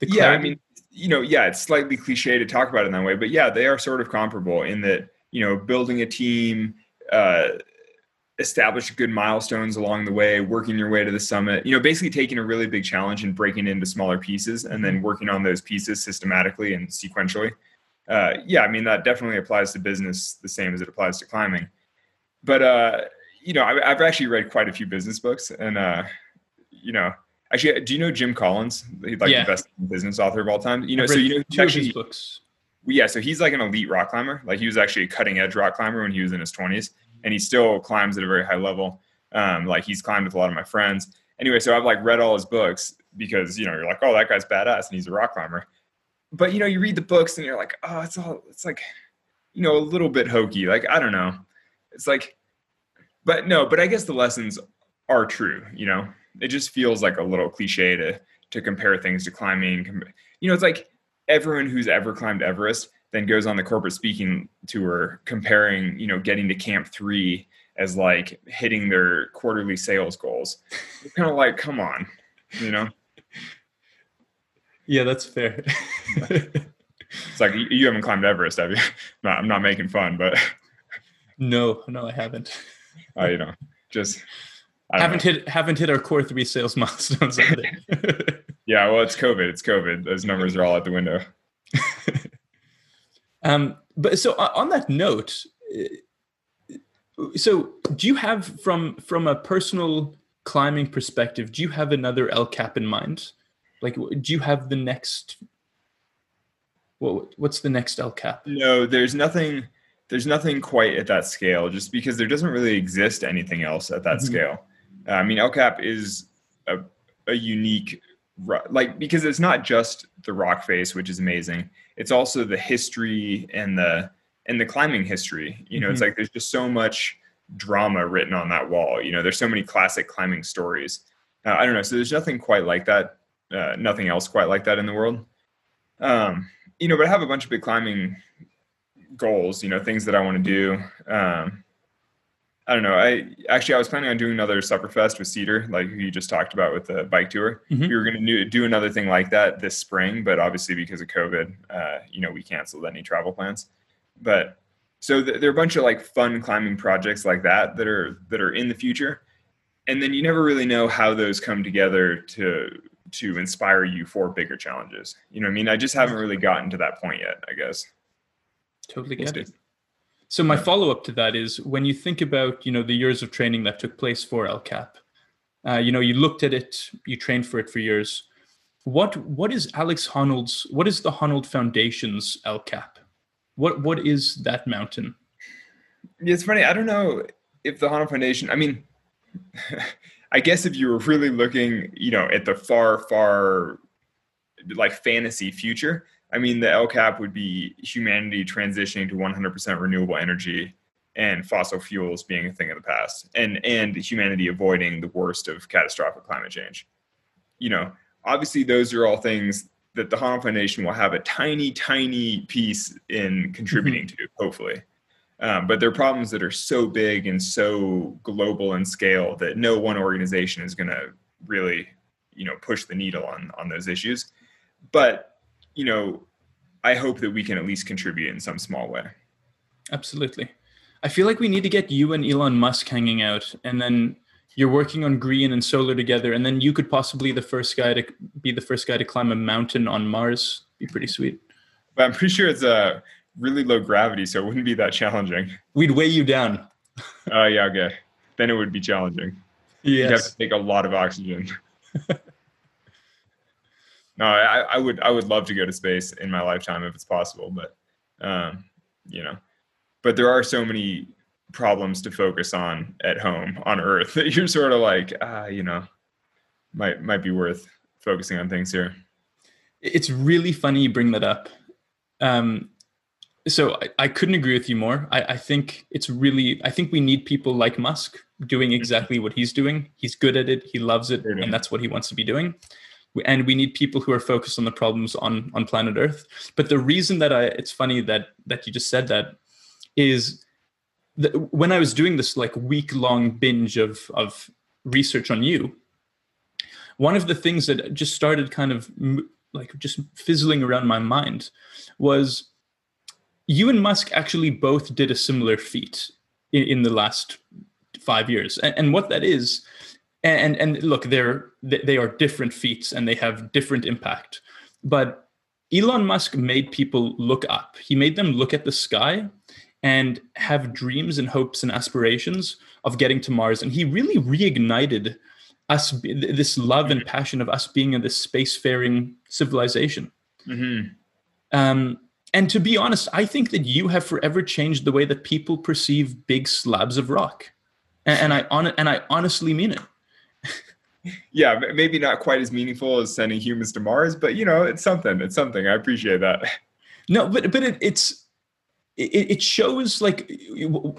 the yeah, I mean, you know, yeah, it's slightly cliche to talk about it in that way, but yeah, they are sort of comparable in that you know, building a team, uh, establish good milestones along the way, working your way to the summit. You know, basically taking a really big challenge and breaking into smaller pieces, and then working on those pieces systematically and sequentially. Uh, yeah, I mean that definitely applies to business the same as it applies to climbing. But uh, you know, I, have actually read quite a few business books, and uh, you know, Actually, do you know Jim Collins? He's like yeah. the best business author of all time. You know, so you know, actually, books. Yeah, so he's like an elite rock climber. Like he was actually a cutting edge rock climber when he was in his twenties, and he still climbs at a very high level. Um, like he's climbed with a lot of my friends. Anyway, so I've like read all his books because you know you're like, oh, that guy's badass, and he's a rock climber. But you know, you read the books and you're like, oh, it's all, it's like, you know, a little bit hokey. Like I don't know, it's like, but no, but I guess the lessons are true. You know, it just feels like a little cliche to to compare things to climbing. You know, it's like everyone who's ever climbed Everest then goes on the corporate speaking tour comparing, you know, getting to Camp Three as like hitting their quarterly sales goals. It's kind of like, come on, you know. Yeah, that's fair. it's like you haven't climbed Everest, have you? No, I'm not making fun, but no, no, I haven't. uh, you know, just haven't know. hit haven't hit our core three sales milestones. Yeah, well, it's COVID. It's COVID. Those numbers are all out the window. um, but so on that note, so do you have from from a personal climbing perspective? Do you have another El Cap in mind? Like, do you have the next? What what's the next El Cap? No, there's nothing. There's nothing quite at that scale, just because there doesn't really exist anything else at that mm-hmm. scale. Uh, I mean, El Cap is a, a unique, like, because it's not just the rock face, which is amazing. It's also the history and the, and the climbing history. You know, mm-hmm. it's like there's just so much drama written on that wall. You know, there's so many classic climbing stories. Uh, I don't know. So there's nothing quite like that. Uh, nothing else quite like that in the world. Um, you know, but I have a bunch of big climbing goals. You know, things that I want to do. Um, I don't know. I actually I was planning on doing another Sufferfest with Cedar, like you just talked about with the bike tour. Mm-hmm. We were going to do another thing like that this spring, but obviously because of COVID, uh, you know, we canceled any travel plans. But so th- there are a bunch of like fun climbing projects like that that are that are in the future, and then you never really know how those come together to to inspire you for bigger challenges. You know, I mean, I just haven't really gotten to that point yet. I guess. Totally get it. So my follow up to that is when you think about you know the years of training that took place for El Cap, uh, you know you looked at it, you trained for it for years. What what is Alex Honnold's? What is the Honnold Foundation's El Cap? What what is that mountain? Yeah, it's funny. I don't know if the Honnold Foundation. I mean, I guess if you were really looking, you know, at the far far like fantasy future, I mean, the El Cap would be humanity transitioning to 100% renewable energy and fossil fuels being a thing of the past, and and humanity avoiding the worst of catastrophic climate change. You know, obviously, those are all things that the Honnold Foundation will have a tiny, tiny piece in contributing mm-hmm. to, hopefully. Um, but they're problems that are so big and so global in scale that no one organization is going to really, you know, push the needle on on those issues. But you know, I hope that we can at least contribute in some small way. Absolutely. I feel like we need to get you and Elon Musk hanging out, and then you're working on green and solar together, and then you could possibly the first guy to be the first guy to climb a mountain on Mars. Be pretty sweet. But I'm pretty sure it's a really low gravity, so it wouldn't be that challenging. We'd weigh you down. Oh uh, yeah, okay. Then it would be challenging. Yes. You'd have to take a lot of oxygen. no, I, I, would I would love to go to space in my lifetime if it's possible, but um, you know, but there are so many problems to focus on at home on Earth that you're sort of like, ah, you know, might might be worth focusing on things here. It's really funny you bring that up. Um, so I, I, couldn't agree with you more. I, I, think it's really I think we need people like Musk doing mm-hmm. exactly what he's doing. He's good at it. He loves it, and that's what he wants to be doing. And we need people who are focused on the problems on on planet Earth. But the reason that I it's funny that that you just said that is that when I was doing this like week long binge of of research on you, one of the things that just started kind of like just fizzling around my mind was you and Musk actually both did a similar feat in, in the last five years, and, and, what that is, and and look, they're they are different feats and they have different impact, but Elon Musk made people look up. He made them look at the sky and have dreams and hopes and aspirations of getting to Mars, and he really reignited us this love and passion of us being in this spacefaring civilization. Mm-hmm. Um, and to be honest, I think that you have forever changed the way that people perceive big slabs of rock, and, and I on and I honestly mean it. Yeah, maybe not quite as meaningful as sending humans to Mars, but you know, it's something. It's something. I appreciate that. No, but but it, it's it, it shows like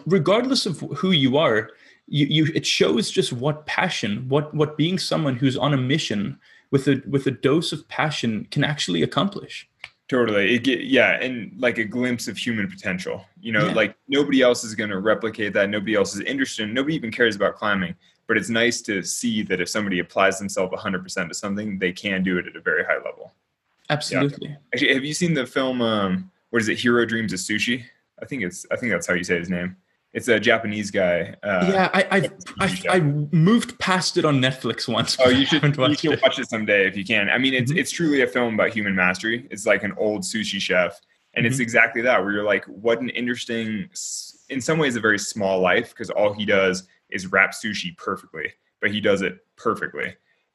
regardless of who you are, you, you it shows just what passion, what what being someone who's on a mission with a with a dose of passion can actually accomplish. Totally. It get, yeah, and like a glimpse of human potential. You know, yeah. like nobody else is going to replicate that. Nobody else is interested. Nobody even cares about climbing. But it's nice to see that if somebody applies themselves 100% to something, they can do it at a very high level. Absolutely. Yeah. Actually, have you seen the film? Um, what is it? Jiro Dreams of Sushi. I think it's. I think that's how you say his name. It's a Japanese guy. Uh, yeah, I I, I, I moved past it on Netflix once. Oh, you should you should watch it someday if you can. I mean, it's mm-hmm. it's truly a film about human mastery. It's like an old sushi chef, and mm-hmm. it's exactly that. Where you're like, what an interesting, in some ways, a very small life because all he does is wrap sushi perfectly, but he does it perfectly.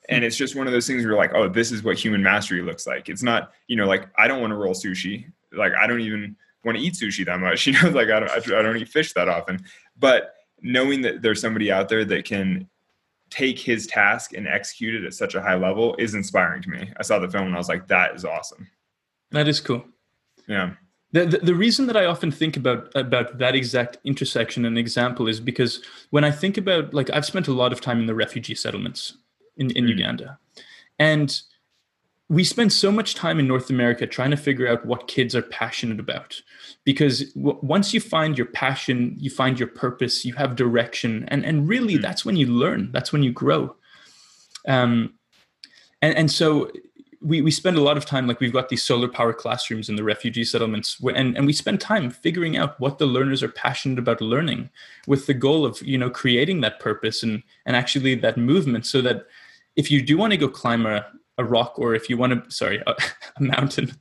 Hmm. And it's just one of those things where you're like, oh, this is what human mastery looks like. It's not, you know, like I don't want to roll sushi. Like I don't even want to eat sushi that much. You know, like I don't, I don't eat fish that often. But knowing that there's somebody out there that can take his task and execute it at such a high level is inspiring to me. I saw the film and I was like, that is awesome. That is cool. Yeah. The, the, the, reason that I often think about about that exact intersection and example is because when I think about like I've spent a lot of time in the refugee settlements in, in mm. Uganda. And we spend so much time in North America trying to figure out what kids are passionate about. Because w- once you find your passion, you find your purpose, you have direction, and and really mm. that's when you learn. That's when you grow. Um, and and so we we spend a lot of time like we've got these solar power classrooms in the refugee settlements, and and we spend time figuring out what the learners are passionate about learning, with the goal of you know creating that purpose and and actually that movement, so that if you do want to go climb a, a rock or if you want to sorry a, a mountain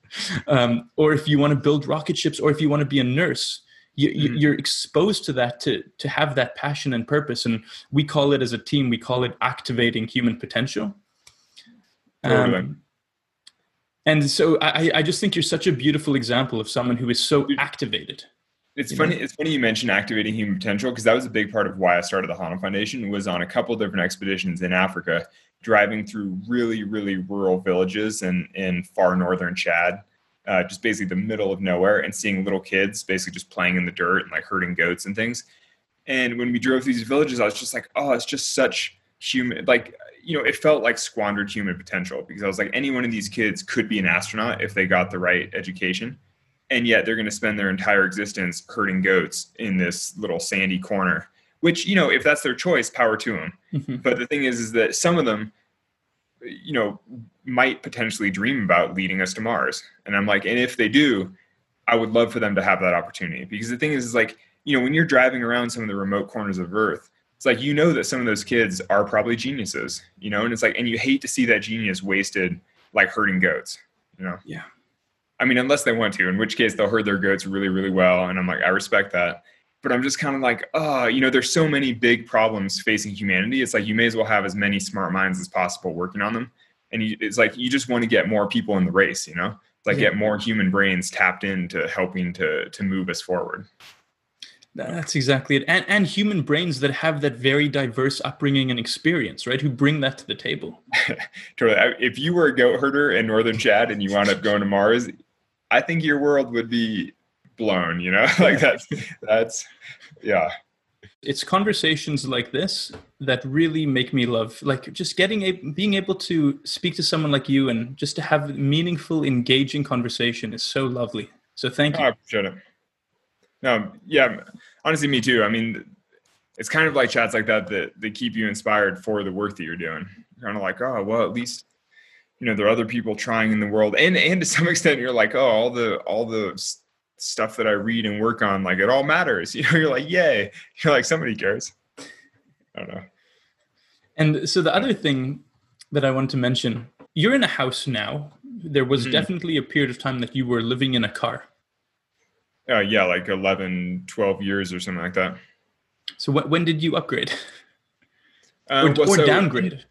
um, or if you want to build rocket ships or if you want to be a nurse you, mm-hmm. you're exposed to that to to have that passion and purpose and we call it as a team we call it activating human potential um, and so I, I just think you're such a beautiful example of someone who is so activated it's funny. Know? It's funny you mentioned activating human potential because that was a big part of why I started the Honnold Foundation. Was on a couple different expeditions in Africa, driving through really, really rural villages in in far northern Chad, uh, just basically the middle of nowhere, and seeing little kids basically just playing in the dirt and like herding goats and things. And when we drove through these villages, I was just like, oh, it's just such human. Like you know, it felt like squandered human potential because I was like, any one of these kids could be an astronaut if they got the right education. And yet they're going to spend their entire existence herding goats in this little sandy corner which you know if that's their choice power to them mm-hmm. but the thing is is that some of them you know might potentially dream about leading us to mars. And i'm like and if they do i would love for them to have that opportunity. Because the thing is is like you know when you're driving around some of the remote corners of earth it's like you know that some of those kids are probably geniuses you know and it's like and you hate to see that genius wasted like herding goats you know yeah I mean, unless they want to, in which case they'll herd their goats really, really well. And I'm like, I respect that. But I'm just kind of like, oh, you know, there's so many big problems facing humanity. It's like you may as well have as many smart minds as possible working on them. And you, it's like you just want to get more people in the race, you know, like yeah. get more human brains tapped into helping to to move us forward. That's exactly it. And, and human brains that have that very diverse upbringing and experience, right? Who bring that to the table. totally. If you were a goat herder in northern Chad and you wound up going to Mars, I think your world would be blown, you know? like that's that's yeah. It's conversations like this that really make me love like just getting a being able to speak to someone like you and just to have meaningful engaging conversation is so lovely. So thank you. I appreciate it. No, yeah, honestly, me too. I mean, it's kind of like chats like that that that keep you inspired for the work that you're doing. You're kind of like, oh, well, at least you know there are other people trying in the world. And and to some extent you're like oh all the all the stuff that i read and work on like it all matters. You know you're like yay. You're like somebody cares. I don't know. And so the other thing that i want to mention you're in a house now. There was mm-hmm. definitely a period of time that you were living in a car uh, yeah like 11 12 years or something like that so wh- when did you upgrade um, or, well, or so, downgrade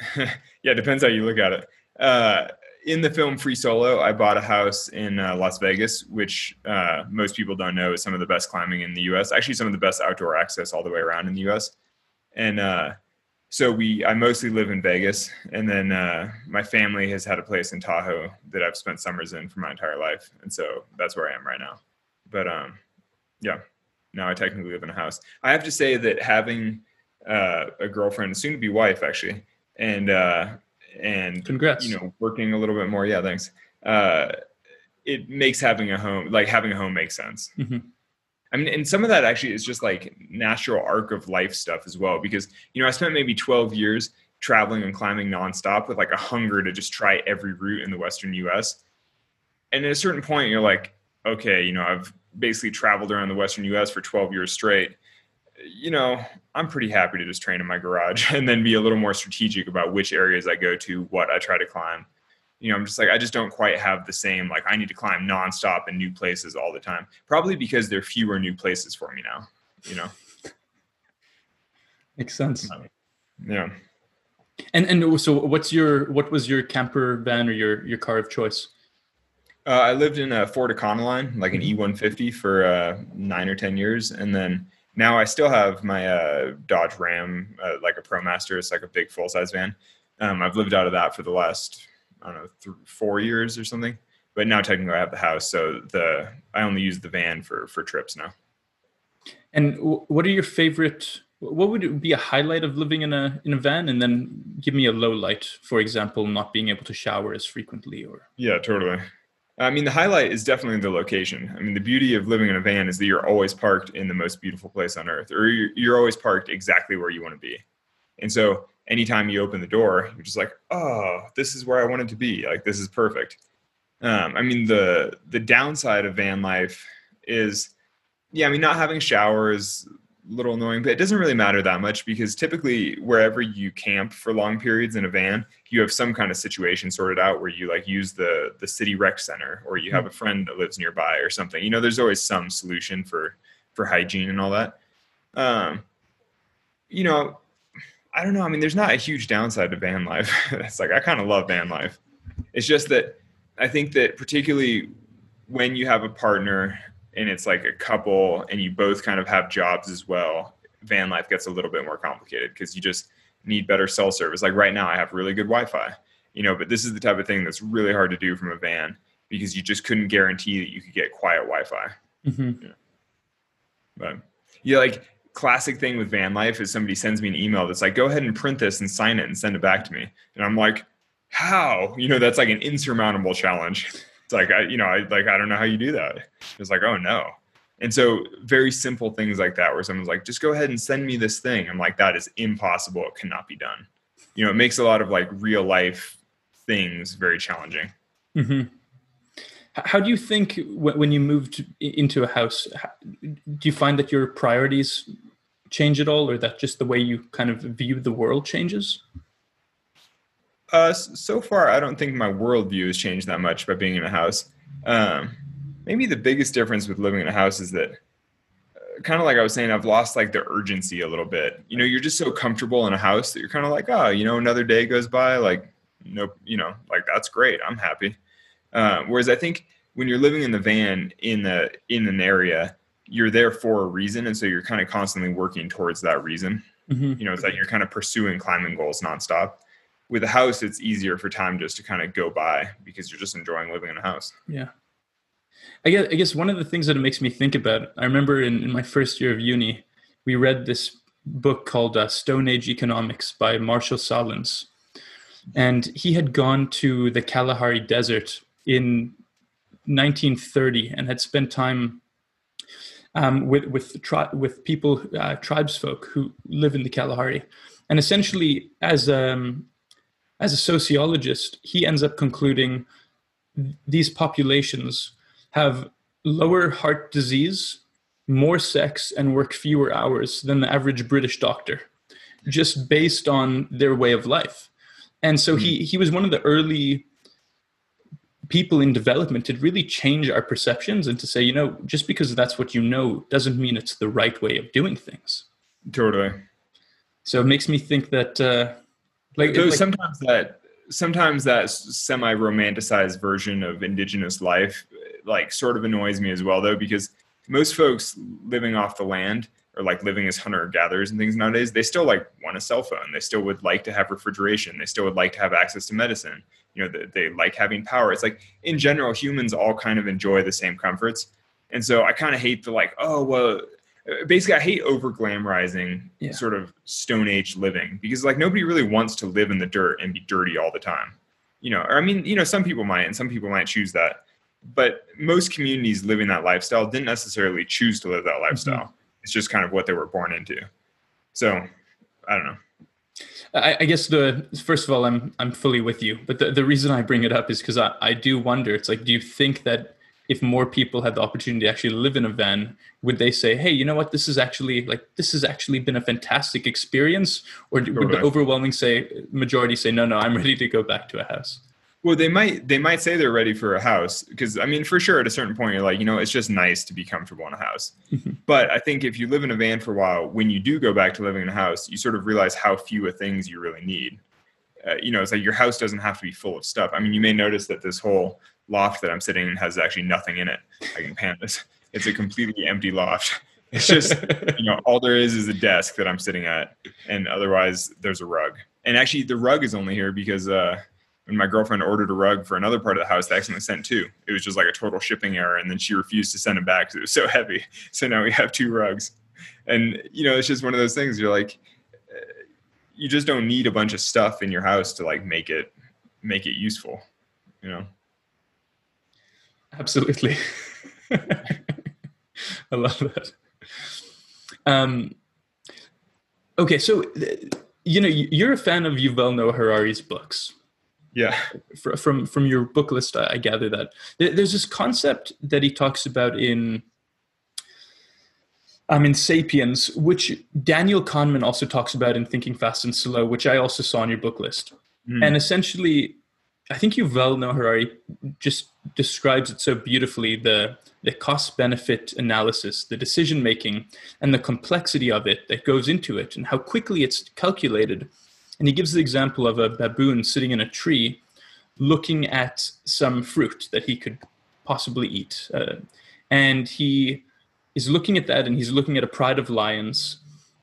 yeah, it depends how you look at it. Uh, in the film Free Solo, I bought a house in uh, Las Vegas, which uh, most people don't know is some of the best climbing in the U.S. Actually, some of the best outdoor access all the way around in the U.S. And uh, so we, I mostly live in Vegas, and then uh, my family has had a place in Tahoe that I've spent summers in for my entire life, and so that's where I am right now. But um, yeah, now I technically live in a house. I have to say that having uh, a girlfriend, soon to be wife, actually and uh, and congrats, you know, working a little bit more. Yeah, thanks. Uh, it makes having a home, like having a home, makes sense. Mm-hmm. I mean, and some of that actually is just like natural arc of life stuff as well. Because you know, I spent maybe 12 years traveling and climbing nonstop with like a hunger to just try every route in the Western U.S. And at a certain point, you're like, okay, you know, I've basically traveled around the Western U.S. for 12 years straight you know, I'm pretty happy to just train in my garage and then be a little more strategic about which areas I go to, what I try to climb. You know, I'm just like, I just don't quite have the same, like, I need to climb nonstop in new places all the time. Probably because there are fewer new places for me now, you know? Makes sense. Yeah. And and so what's your what was your camper van or your your car of choice? Uh, I lived in a Ford Econoline, like an mm-hmm. E150 for uh, nine or 10 years. And then now I still have my uh, Dodge Ram, uh, like a ProMaster. It's like a big full size van. Um, I've lived out of that for the last I don't know th- four years or something. But now technically I have the house, so the I only use the van for for trips now. And what are your favorite? What would be a highlight of living in a in a van, and then give me a low light, for example, not being able to shower as frequently, or yeah, totally. I mean, the highlight is definitely the location. I mean, the beauty of living in a van is that you're always parked in the most beautiful place on earth, or you're, always parked exactly where you want to be. And so, anytime you open the door, you're just like, "Oh, this is where I wanted to be. Like, this is perfect." Um, I mean, the the downside of van life is, yeah, I mean, not having showers, little annoying, but it doesn't really matter that much because typically wherever you camp for long periods in a van, you have some kind of situation sorted out where you like use the the city rec center or you have a friend that lives nearby or something. You know, there's always some solution for for hygiene and all that. Um, you know, I don't know. I mean, there's not a huge downside to van life. it's like I kind of love van life. It's just that I think that particularly when you have a partner and it's like a couple and you both kind of have jobs as well, van life gets a little bit more complicated because you just need better cell service. Like right now, I have really good Wi Fi, you know, but this is the type of thing that's really hard to do from a van because you just couldn't guarantee that you could get quiet Wi Fi. Mm-hmm. Yeah. But yeah, like classic thing with van life is somebody sends me an email that's like, go ahead and print this and sign it and send it back to me. And I'm like, how? You know, that's like an insurmountable challenge. Like I, you know, I like I don't know how you do that. It's like, oh no. And so very simple things like that, where someone's like, just go ahead and send me this thing. I'm like, that is impossible. It cannot be done. You know, it makes a lot of like real life things very challenging. Mm-hmm. How do you think when you moved into a house, do you find that your priorities change at all, or that just the way you kind of view the world changes? Uh, so far, I don't think my worldview has changed that much by being in a house. Um, maybe the biggest difference with living in a house is that, uh, kind of like I was saying, I've lost like the urgency a little bit. You know, you're just so comfortable in a house that you're kind of like, oh, you know, another day goes by, like, nope, you know, like that's great. I'm happy. Uh, whereas I think when you're living in the van in the in an area, you're there for a reason, and so you're kind of constantly working towards that reason. Mm-hmm. You know, it's like you're kind of pursuing climbing goals nonstop. With a house, it's easier for time just to kind of go by because you're just enjoying living in a house. Yeah. I guess, I guess one of the things that it makes me think about, I remember in, in my first year of uni, we read this book called uh, Stone Age Economics by Marshall Sahlins. And he had gone to the Kalahari Desert in 1930 and had spent time um, with with tri- with people, uh, tribes folk who live in the Kalahari, and essentially as um, as a sociologist, he ends up concluding these populations have lower heart disease, more sex, and work fewer hours than the average British doctor, just based on their way of life. And so he he was one of the early people in development to really change our perceptions and to say, you know, just because that's what you know doesn't mean it's the right way of doing things. Totally. So it makes me think that, uh, like, like sometimes that sometimes that semi romanticized version of indigenous life, like, sort of annoys me as well, though, because most folks living off the land or like living as hunter gatherers and things nowadays, they still like want a cell phone. They still would like to have refrigeration. They still would like to have access to medicine. You know, they, they like having power. It's like in general, humans all kind of enjoy the same comforts. And so I kind of hate the like, oh, well, basically I hate over glamorizing yeah. sort of stone age living because like nobody really wants to live in the dirt and be dirty all the time. You know, or I mean, you know, some people might and some people might choose that. But most communities living that lifestyle didn't necessarily choose to live that lifestyle. Mm-hmm it's just kind of what they were born into. So I don't know. I, I, guess the first of all, I'm I'm fully with you. But the, the reason I bring it up is because I, I do wonder. It's like, do you think that if more people had the opportunity to actually live in a van, would they say, "Hey, you know what? This is actually like this has actually been a fantastic experience," or would the overwhelming say majority say, "No, no, I'm ready to go back to a house"? Well, they might they might say they're ready for a house because I mean, for sure, at a certain point, you're like, you know, it's just nice to be comfortable in a house. Mm-hmm. But I think if you live in a van for a while, when you do go back to living in a house, you sort of realize how few of things you really need. Uh, you know, it's like your house doesn't have to be full of stuff. I mean, you may notice that this whole loft that I'm sitting in has actually nothing in it. I can pan this. It's a completely empty loft. It's just, you know, all there is is a desk that I'm sitting at, and otherwise there's a rug. And actually, the rug is only here because. Uh, when my girlfriend ordered a rug for another part of the house, they accidentally sent two. It was just like a total shipping error, and then she refused to send it back because it was so heavy. So now we have two rugs, and you know, it's just one of those things. You're like, you just don't need a bunch of stuff in your house to like make it make it useful, you know. Absolutely, I love that. Um, okay, so you know, you're a fan of Yuval Noah Harari's books yeah from from your book list i gather that there's this concept that he talks about in um, in Sapiens, which Daniel Kahneman also talks about in Thinking Fast and Slow, which I also saw on your book list. Mm. And essentially, I think Yuval Noah Harari just describes it so beautifully the the cost benefit analysis, the decision making, and the complexity of it that goes into it, and how quickly it's calculated and he gives the example of a baboon sitting in a tree looking at some fruit that he could possibly eat. Uh, and he is looking at that and he's looking at a pride of lions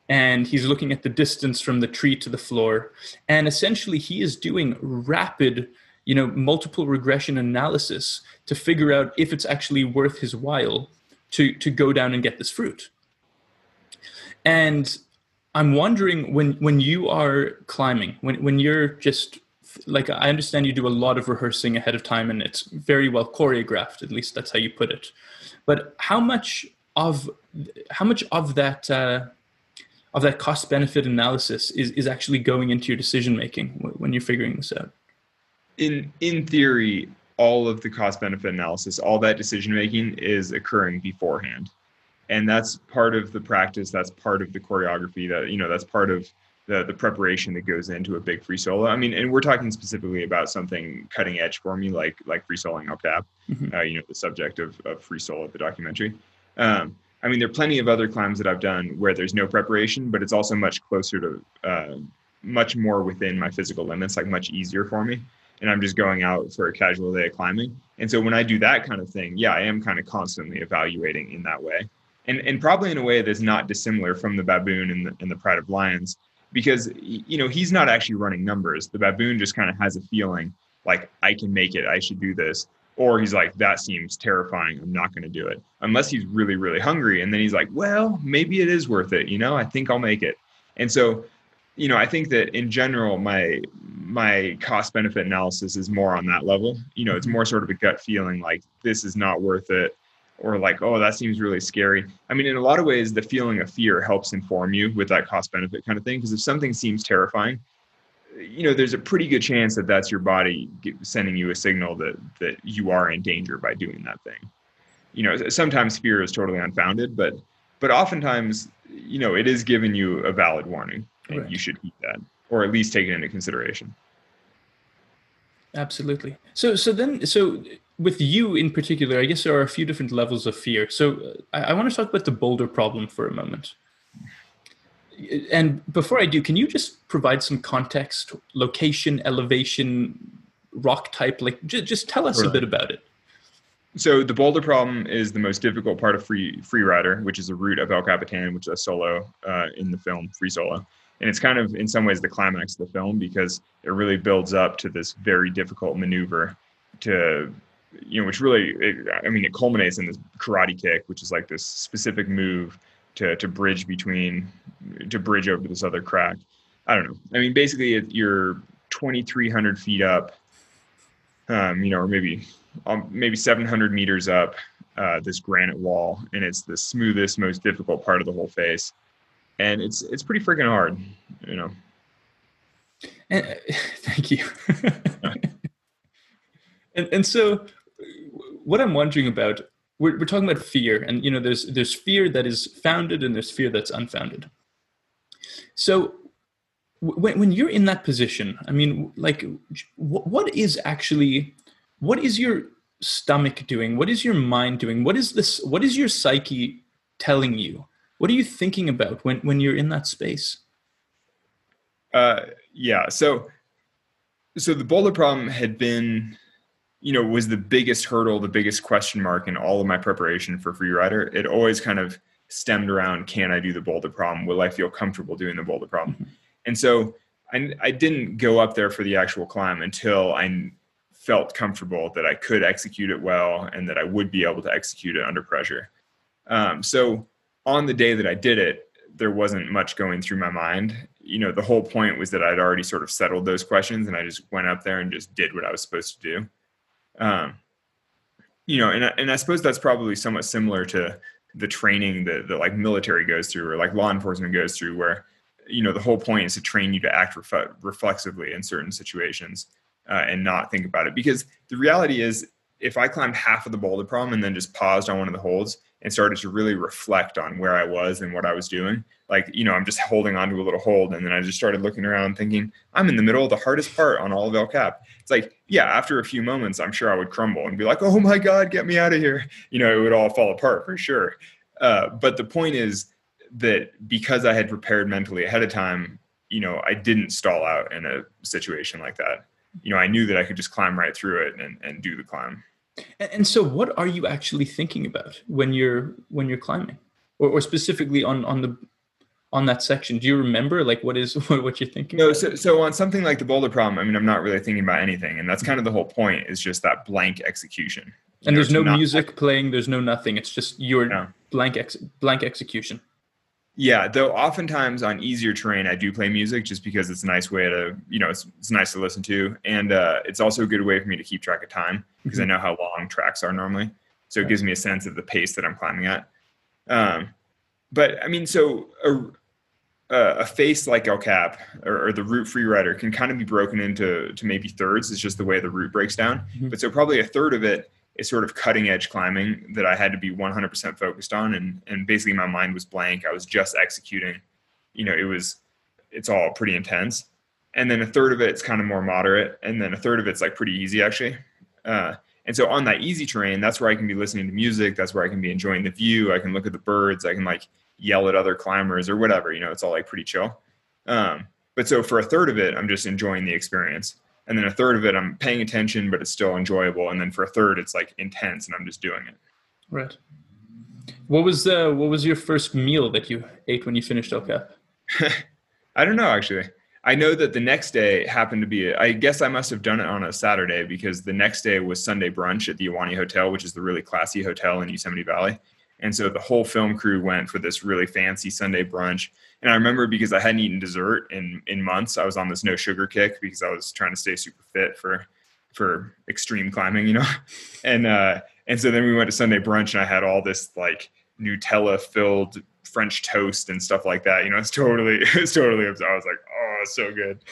and he's looking at the distance from the tree to the floor. And essentially, he is doing rapid, you know, multiple regression analysis to figure out if it's actually worth his while to, to go down and get this fruit. And I'm wondering when when you are climbing, when when you're just like I understand you do a lot of rehearsing ahead of time and it's very well choreographed. At least that's how you put it. But how much of how much of that uh, of that cost benefit analysis is is actually going into your decision making when you're figuring this out? In in theory, all of the cost benefit analysis, all that decision making is occurring beforehand, and that's part of the practice. That's part of the choreography. That you know, that's part of the the preparation that goes into a big free solo. I mean, and we're talking specifically about something cutting edge for me, like like free soloing El Cap. Mm-hmm. Uh, you know, the subject of, of free solo, the documentary. Um, I mean, there are plenty of other climbs that I've done where there's no preparation, but it's also much closer to, uh, much more within my physical limits, like much easier for me. And I'm just going out for a casual day of climbing. And so when I do that kind of thing, yeah, I am kind of constantly evaluating in that way. And, and probably in a way that's not dissimilar from the baboon and the, and the pride of lions, because, you know, he's not actually running numbers. The baboon just kind of has a feeling like, I can make it, I should do this or he's like that seems terrifying i'm not going to do it unless he's really really hungry and then he's like well maybe it is worth it you know i think i'll make it and so you know i think that in general my my cost benefit analysis is more on that level. You know it's mm-hmm. more sort of a gut feeling like this is not worth it or like oh that seems really scary. I mean in a lot of ways the feeling of fear helps inform you with that cost benefit kind of thing because if something seems terrifying you know there's a pretty good chance that that's your body sending you a signal that that you are in danger by doing that thing. You know sometimes fear is totally unfounded but but oftentimes you know it is giving you a valid warning and right. you should heed that or at least take it into consideration absolutely so so then so with you in particular i guess there are a few different levels of fear so uh, I, I want to talk about the boulder problem for a moment and before I do, can you just provide some context, location, elevation, rock type? Like, just, just tell us a bit about it. So the boulder problem is the most difficult part of free Freerider, which is a route of El Capitan, which is a solo uh, in the film, free solo, and it's kind of in some ways the climax of the film because it really builds up to this very difficult maneuver to you know which really it, i mean it culminates in this karate kick which is like this specific move to to bridge between to bridge over this other crack. I don't know. I mean, basically, if you're 2,300 feet up, um, you know, or maybe um, maybe 700 meters up uh, this granite wall, and it's the smoothest, most difficult part of the whole face, and it's it's pretty freaking hard, you know. And, uh, thank you. and and so, what I'm wondering about we're, we're talking about fear and you know there's there's fear that is founded and there's fear that's unfounded so when, when you're in that position i mean like what, what is actually what is your stomach doing what is your mind doing what is this what is your psyche telling you what are you thinking about when when you're in that space uh yeah so so the boulder problem had been you know, was the biggest hurdle, the biggest question mark in all of my preparation for freerider. It always kind of stemmed around, can I do the boulder problem? Will I feel comfortable doing the boulder problem? Mm-hmm. And so I, I didn't go up there for the actual climb until I felt comfortable that I could execute it well and that I would be able to execute it under pressure. Um, so on the day that I did it, there wasn't much going through my mind. You know, the whole point was that I'd already sort of settled those questions and I just went up there and just did what I was supposed to do. Um, you know, and and I suppose that's probably somewhat similar to the training that, that like military goes through or like law enforcement goes through, where you know the whole point is to train you to act ref- reflexively in certain situations uh, and not think about it. Because the reality is, if I climbed half of the boulder problem and then just paused on one of the holds and started to really reflect on where I was and what I was doing, like you know, I'm just holding on to a little hold, and then I just started looking around, thinking I'm in the middle of the hardest part on all of El Cap. It's like, yeah, after a few moments, I'm sure I would crumble and be like, oh my god, get me out of here. You know, it would all fall apart for sure. Uh, but the point is that because I had prepared mentally ahead of time, you know, I didn't stall out in a situation like that. You know, I knew that I could just climb right through it and, and do the climb. And so, what are you actually thinking about when you're when you're climbing, or, or specifically on on the on that section? Do you remember like what is what, you're thinking? No, so so on something like the boulder problem, I mean, I'm not really thinking about anything, and that's kind of the whole point. Is just that blank execution. And know, there's no music playing. There's no nothing. It's just your no. blank ex- blank execution. Yeah, though oftentimes on easier terrain, I do play music just because it's a nice way to, you know, it's, it's nice to listen to. And uh, it's also a good way for me to keep track of time because mm-hmm. I know how long tracks are normally. So it gives me a sense of the pace that I'm climbing at. Um, but I mean, so a, a face like El Cap or, or the route free rider can kind of be broken into to maybe thirds. It's just the way the route breaks down. Mm-hmm. But so probably a third of it is sort of cutting edge climbing that I had to be 100% focused on. And, and basically my mind was blank. I was just executing, you know, it was, it's all pretty intense. And then a third of it's kind of more moderate. And then a third of it's like pretty easy actually. Uh, and so on that easy terrain, that's where I can be listening to music. That's where I can be enjoying the view. I can look at the birds. I can like yell at other climbers or whatever, you know, it's all like pretty chill. Um, but so for a third of it, I'm just enjoying the experience and then a third of it i'm paying attention but it's still enjoyable and then for a third it's like intense and i'm just doing it. Right. What was uh what was your first meal that you ate when you finished El Cap i don't know actually. I know that the next day happened to be i guess i must have done it on a saturday because the next day was sunday brunch at the Ahwahnee hotel which is the really classy hotel in yosemite valley and so the whole film crew went for this really fancy sunday brunch and I remember because I hadn't eaten dessert in in months, I was on this no sugar kick because I was trying to stay super fit for for extreme climbing, you know. And uh and so then we went to Sunday brunch and I had all this like Nutella filled French toast and stuff like that. You know, it's totally it's totally I was like, oh, it's so good.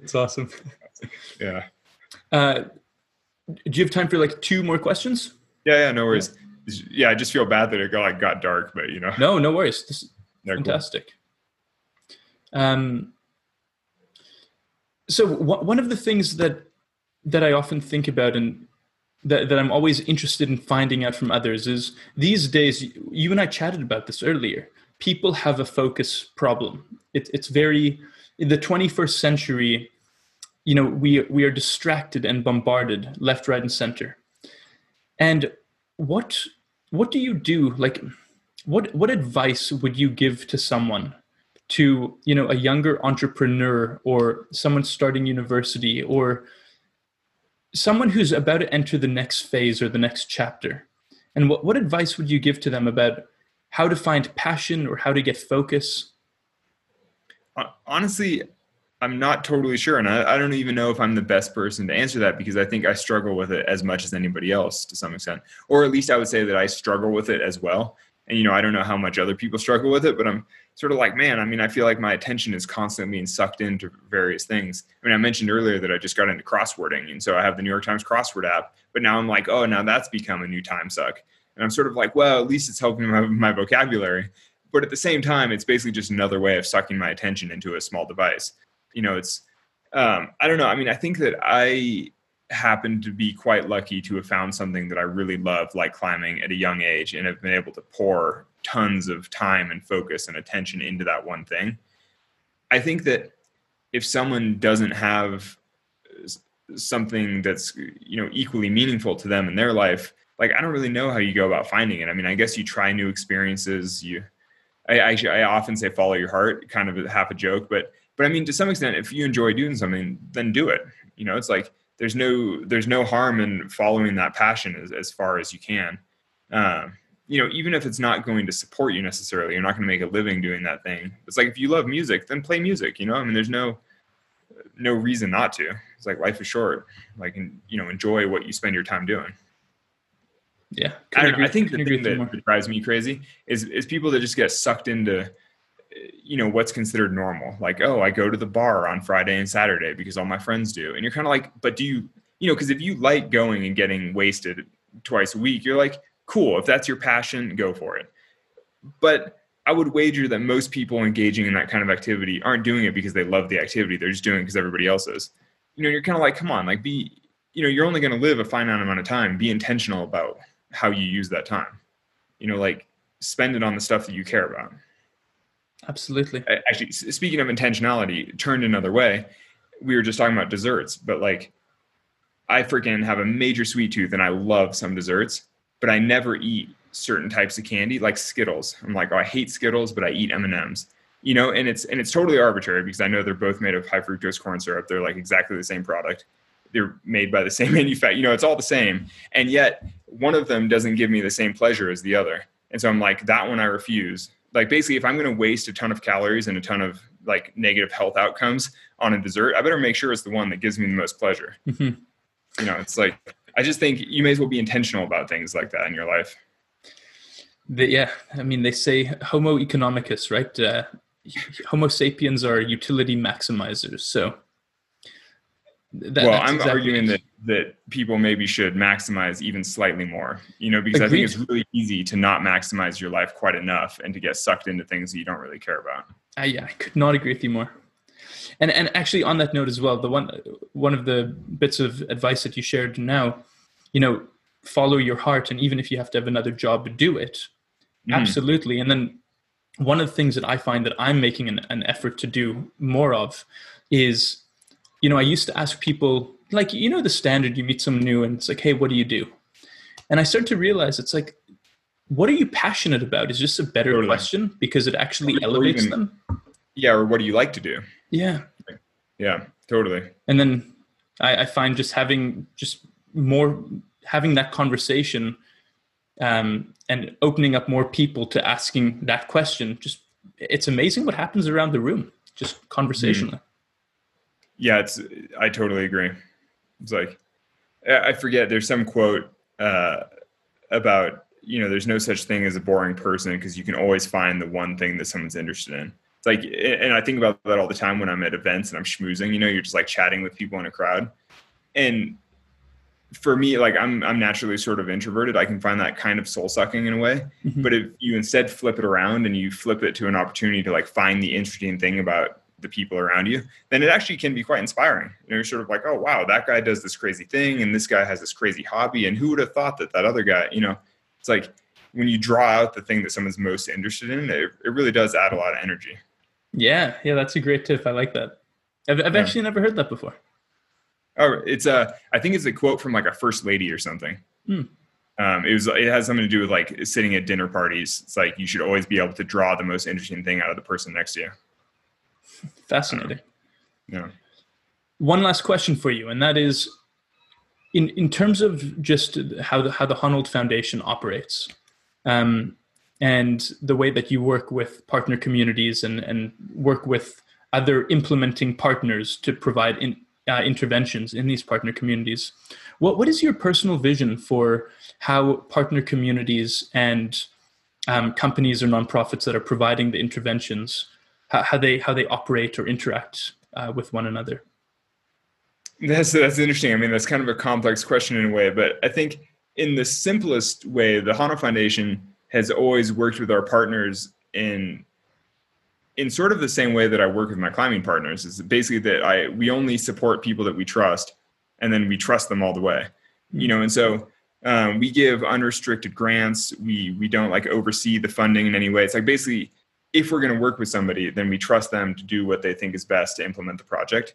It's awesome. yeah. Uh do you have time for like two more questions? Yeah, yeah, no worries. Yeah, yeah I just feel bad that it got like got dark, but you know. No, no worries. This, they're Fantastic. Cool. Um, so w- one of the things that that I often think about and that, that I'm always interested in finding out from others is these days, you and I chatted about this earlier. People have a focus problem. It, it's very, in the 21st century, you know, we, we are distracted and bombarded left, right, and center. And what, what do you do? Like, what what advice would you give to someone to you know a younger entrepreneur or someone starting university or someone who's about to enter the next phase or the next chapter and what, what advice would you give to them about how to find passion or how to get focus honestly i'm not totally sure and I, I don't even know if i'm the best person to answer that because i think i struggle with it as much as anybody else to some extent. Or at least i would say that i struggle with it as well. And you know i don't know how much other people struggle with it but i'm sort of like man i mean i feel like my attention is constantly being sucked into various things. I mean i mentioned earlier that i just got into crosswording and so i have the new york times crossword app but now i'm like oh now that's become a new time suck. And i'm sort of like well at least it's helping my, my vocabulary. But at the same time it's basically just another way of sucking my attention into a small device you know it's um, i don't know i mean i think that i happened to be quite lucky to have found something that I really love, like climbing at a young age, and have been able to pour tons of time and focus and attention into that one thing. I think that if someone doesn't have something that's you know equally meaningful to them in their life, like I don't really know how you go about finding it. I mean, I guess you try new experiences. You, I actually I often say follow your heart, kind of half a joke, but but I mean to some extent, if you enjoy doing something, then do it. You know, it's like there's no there's no harm in following that passion as, as far as you can. Um, you know even if it's not going to support you necessarily you're not going to make a living doing that thing. It's like if you love music then play music you know? I mean there's no no reason not to. It's like life is short. Like and you know enjoy what you spend your time doing. Yeah. I, know, I, think the thing that drives me crazy is is people that just get sucked into you know what's considered normal. Like oh i go to the bar on friday and saturday because all my friends do. And you're kind of like but do you you know because if you like going and getting wasted twice a week you're like cool if that's your passion go for it. But i would wager that most people engaging in that kind of activity aren't doing it because they love the activity they're just doing it because everybody else is. You know you're kind of like come on like be you know you're only going to live a finite amount of time. Be intentional about how you use that time. You know like spend it on the stuff that you care about Absolutely. Actually, speaking of intentionality, turned another way, we were just talking about desserts, but like I freaking have a major sweet tooth and I love some desserts, but I never eat certain types of candy like Skittles. I'm like, oh, I hate Skittles, but I eat M&Ms. You know, and it's and it's totally arbitrary because I know they're both made of high fructose corn syrup. They're like exactly the same product. They're made by the same manufacturer. You know, it's all the same. And yet one of them doesn't give me the same pleasure as the other. And so I'm like, that one I refuse like basically if i'm going to waste a ton of calories and a ton of like negative health outcomes on a dessert i better make sure it's the one that gives me the most pleasure. Mm-hmm. you know it's like i just think you may as well be intentional about things like that in your life. The, yeah i mean they say homo economicus right? Uh, homo sapiens are utility maximizers so that, well, I'm exactly arguing that that people maybe should maximize even slightly more. You know, because Agreed. I think it's really easy to not maximize your life quite enough and to get sucked into things that you don't really care about. I, yeah, I could not agree with you more. And and actually, on that note as well, the one one of the bits of advice that you shared now, you know, follow your heart, and even if you have to have another job, do it. Mm. Absolutely. And then one of the things that I find that I'm making an, an effort to do more of is you know, I used to ask people, like, you know, the standard, you meet someone new and it's like, hey, what do you do? And I start to realize it's like, what are you passionate about is just a better totally. question because it actually or, elevates even, them. Yeah. Or what do you like to do? Yeah. Yeah, totally. And then I, I find just having just more, having that conversation um, and opening up more people to asking that question, just it's amazing what happens around the room, just conversationally. Mm. Yeah, it's. I totally agree. It's like I forget. There's some quote uh, about you know there's no such thing as a boring person because you can always find the one thing that someone's interested in. It's like, and I think about that all the time when I'm at events and I'm schmoozing. You know, you're just like chatting with people in a crowd, and for me, like I'm I'm naturally sort of introverted. I can find that kind of soul sucking in a way. Mm-hmm. But if you instead flip it around and you flip it to an opportunity to like find the interesting thing about the people around you, then it actually can be quite inspiring. You know, you're sort of like, oh wow, that guy does this crazy thing, and this guy has this crazy hobby, and who would have thought that that other guy, you know, it's like when you draw out the thing that someone's most interested in, it, it really does add a lot of energy. Yeah, yeah, that's a great tip. I like that. I've, I've yeah. actually never heard that before. Oh, it's a. I think it's a quote from like a first lady or something. Hmm. Um, it was. It has something to do with like sitting at dinner parties. It's like you should always be able to draw the most interesting thing out of the person next to you. Fascinating. Yeah. One last question for you, and that is, in in terms of just how the how the Honnold Foundation operates, um, and the way that you work with partner communities and and work with other implementing partners to provide in, uh, interventions in these partner communities. What what is your personal vision for how partner communities and um, companies or nonprofits that are providing the interventions how, they how they operate or interact uh, with one another? That's that's interesting. I mean, that's kind of a complex question in a way, but I think in the simplest way, the Honnold Foundation has always worked with our partners in in sort of the same way that I work with my climbing partners. Is basically that I we only support people that we trust, and then we trust them all the way. You know, and so um, we give unrestricted grants. We we don't like oversee the funding in any way. It's like basically if we're going to work with somebody, then we trust them to do what they think is best to implement the project.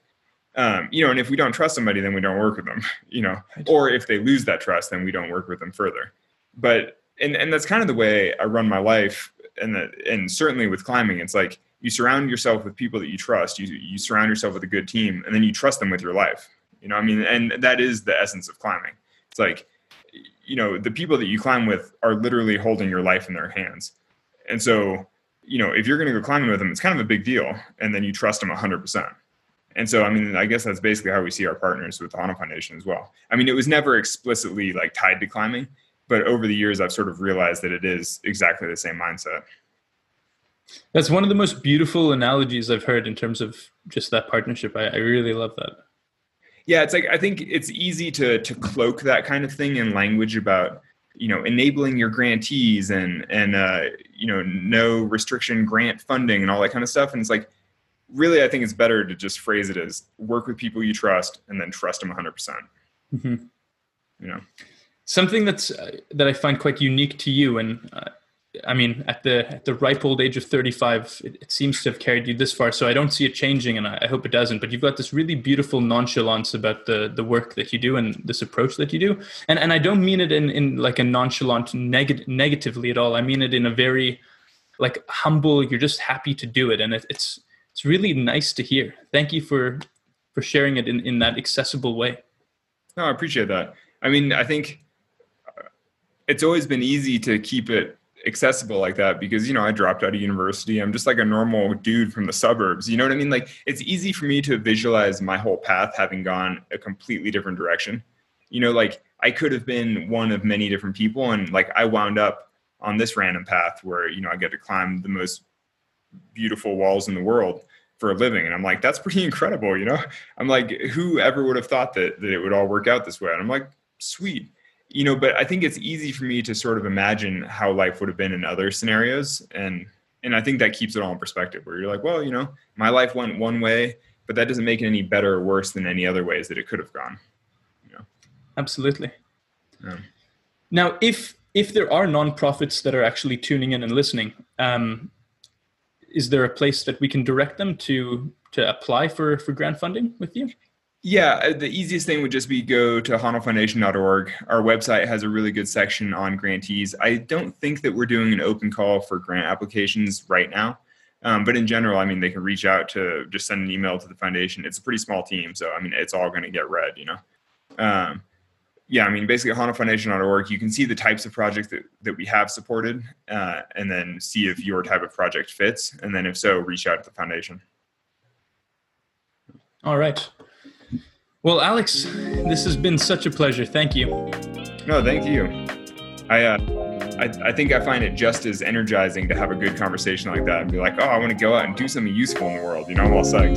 Um, you know, and if we don't trust somebody, then we don't work with them. You know, or if they lose that trust, then we don't work with them further. But and and that's kind of the way I run my life, and that and certainly with climbing, it's like you surround yourself with people that you trust. You you surround yourself with a good team, and then you trust them with your life. You know, I mean, and that is the essence of climbing. It's like, you know, the people that you climb with are literally holding your life in their hands, and so you know, if you're going to go climbing with them, it's kind of a big deal. And then you trust them 100%. And so, I mean, I guess that's basically how we see our partners with the Honnold Foundation as well. I mean, it was never explicitly like tied to climbing, but over the years, I've sort of realized that it is exactly the same mindset. That's one of the most beautiful analogies I've heard in terms of just that partnership. I, I really love that. Yeah, it's like I think it's easy to to cloak that kind of thing in language about you know enabling your grantees and and uh, you know no restriction grant funding and all that kind of stuff. And it's like really i think it's better to just phrase it as work with people you trust and then trust them 100%. Mm-hmm. you know? Something that's uh, that i find quite unique to you and uh, I mean, at the at the ripe old age of 35, it, it, seems to have carried you this far. So I don't see it changing, and I, I, hope it doesn't. But you've got this really beautiful nonchalance about the the work that you do and this approach that you do. And and I don't mean it in in like a nonchalant neg- negatively at all. I mean it in a very like humble. You're just happy to do it, and it, it's it's really nice to hear. Thank you for for sharing it in in that accessible way. No, I appreciate that. I mean, I think uh, it's always been easy to keep it accessible like that because you know I dropped out of university. I'm just like a normal dude from the suburbs. You know what I mean? Like it's easy for me to visualize my whole path having gone a completely different direction. You know, like I could have been one of many different people and like I wound up on this random path where, you know, I get to climb the most beautiful walls in the world for a living. And I'm like, that's pretty incredible, you know? I'm like, who ever would have thought that that it would all work out this way? And I'm like, sweet you know but i think it's easy for me to sort of imagine how life would have been in other scenarios. And and i think that keeps it all in perspective where you're like well you know my life went one way but that doesn't make it any better or worse than any other ways that it could have gone you know? Absolutely. Yeah. now if if there are nonprofits that are actually tuning in and listening um, is there a place that we can direct them to to apply for for grant funding with you yeah, uh, the easiest thing would just be go to honnoldfoundation.org. Our website has a really good section on grantees. I don't think that we're doing an open call for grant applications right now. Um, but in general, I mean, they can reach out to just send an email to the foundation. It's a pretty small team, so I mean, it's all going to get read, you know. Um, yeah, I mean, basically, honnoldfoundation.org, you can see the types of projects that, that we have supported, uh, and then see if your type of project fits, and then if so, reach out to the foundation. All right. Well, Alex, this has been such a pleasure. Thank you. No, thank you. I, uh, I, I think I find it just as energizing to have a good conversation like that and be like, oh, I want to go out and do something useful in the world. You know, I'm all psyched.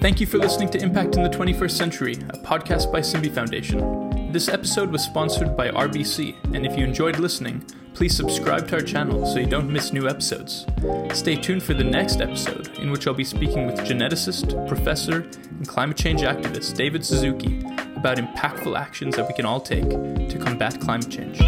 Thank you for listening to Impact in the 21st Century, a podcast by Simbi Foundation. This episode was sponsored by RBC, and if you enjoyed listening, please subscribe to our channel so you don't miss new episodes. Stay tuned for the next episode, in which I'll be speaking with geneticist, professor, and climate change activist David Suzuki about impactful actions that we can all take to combat climate change.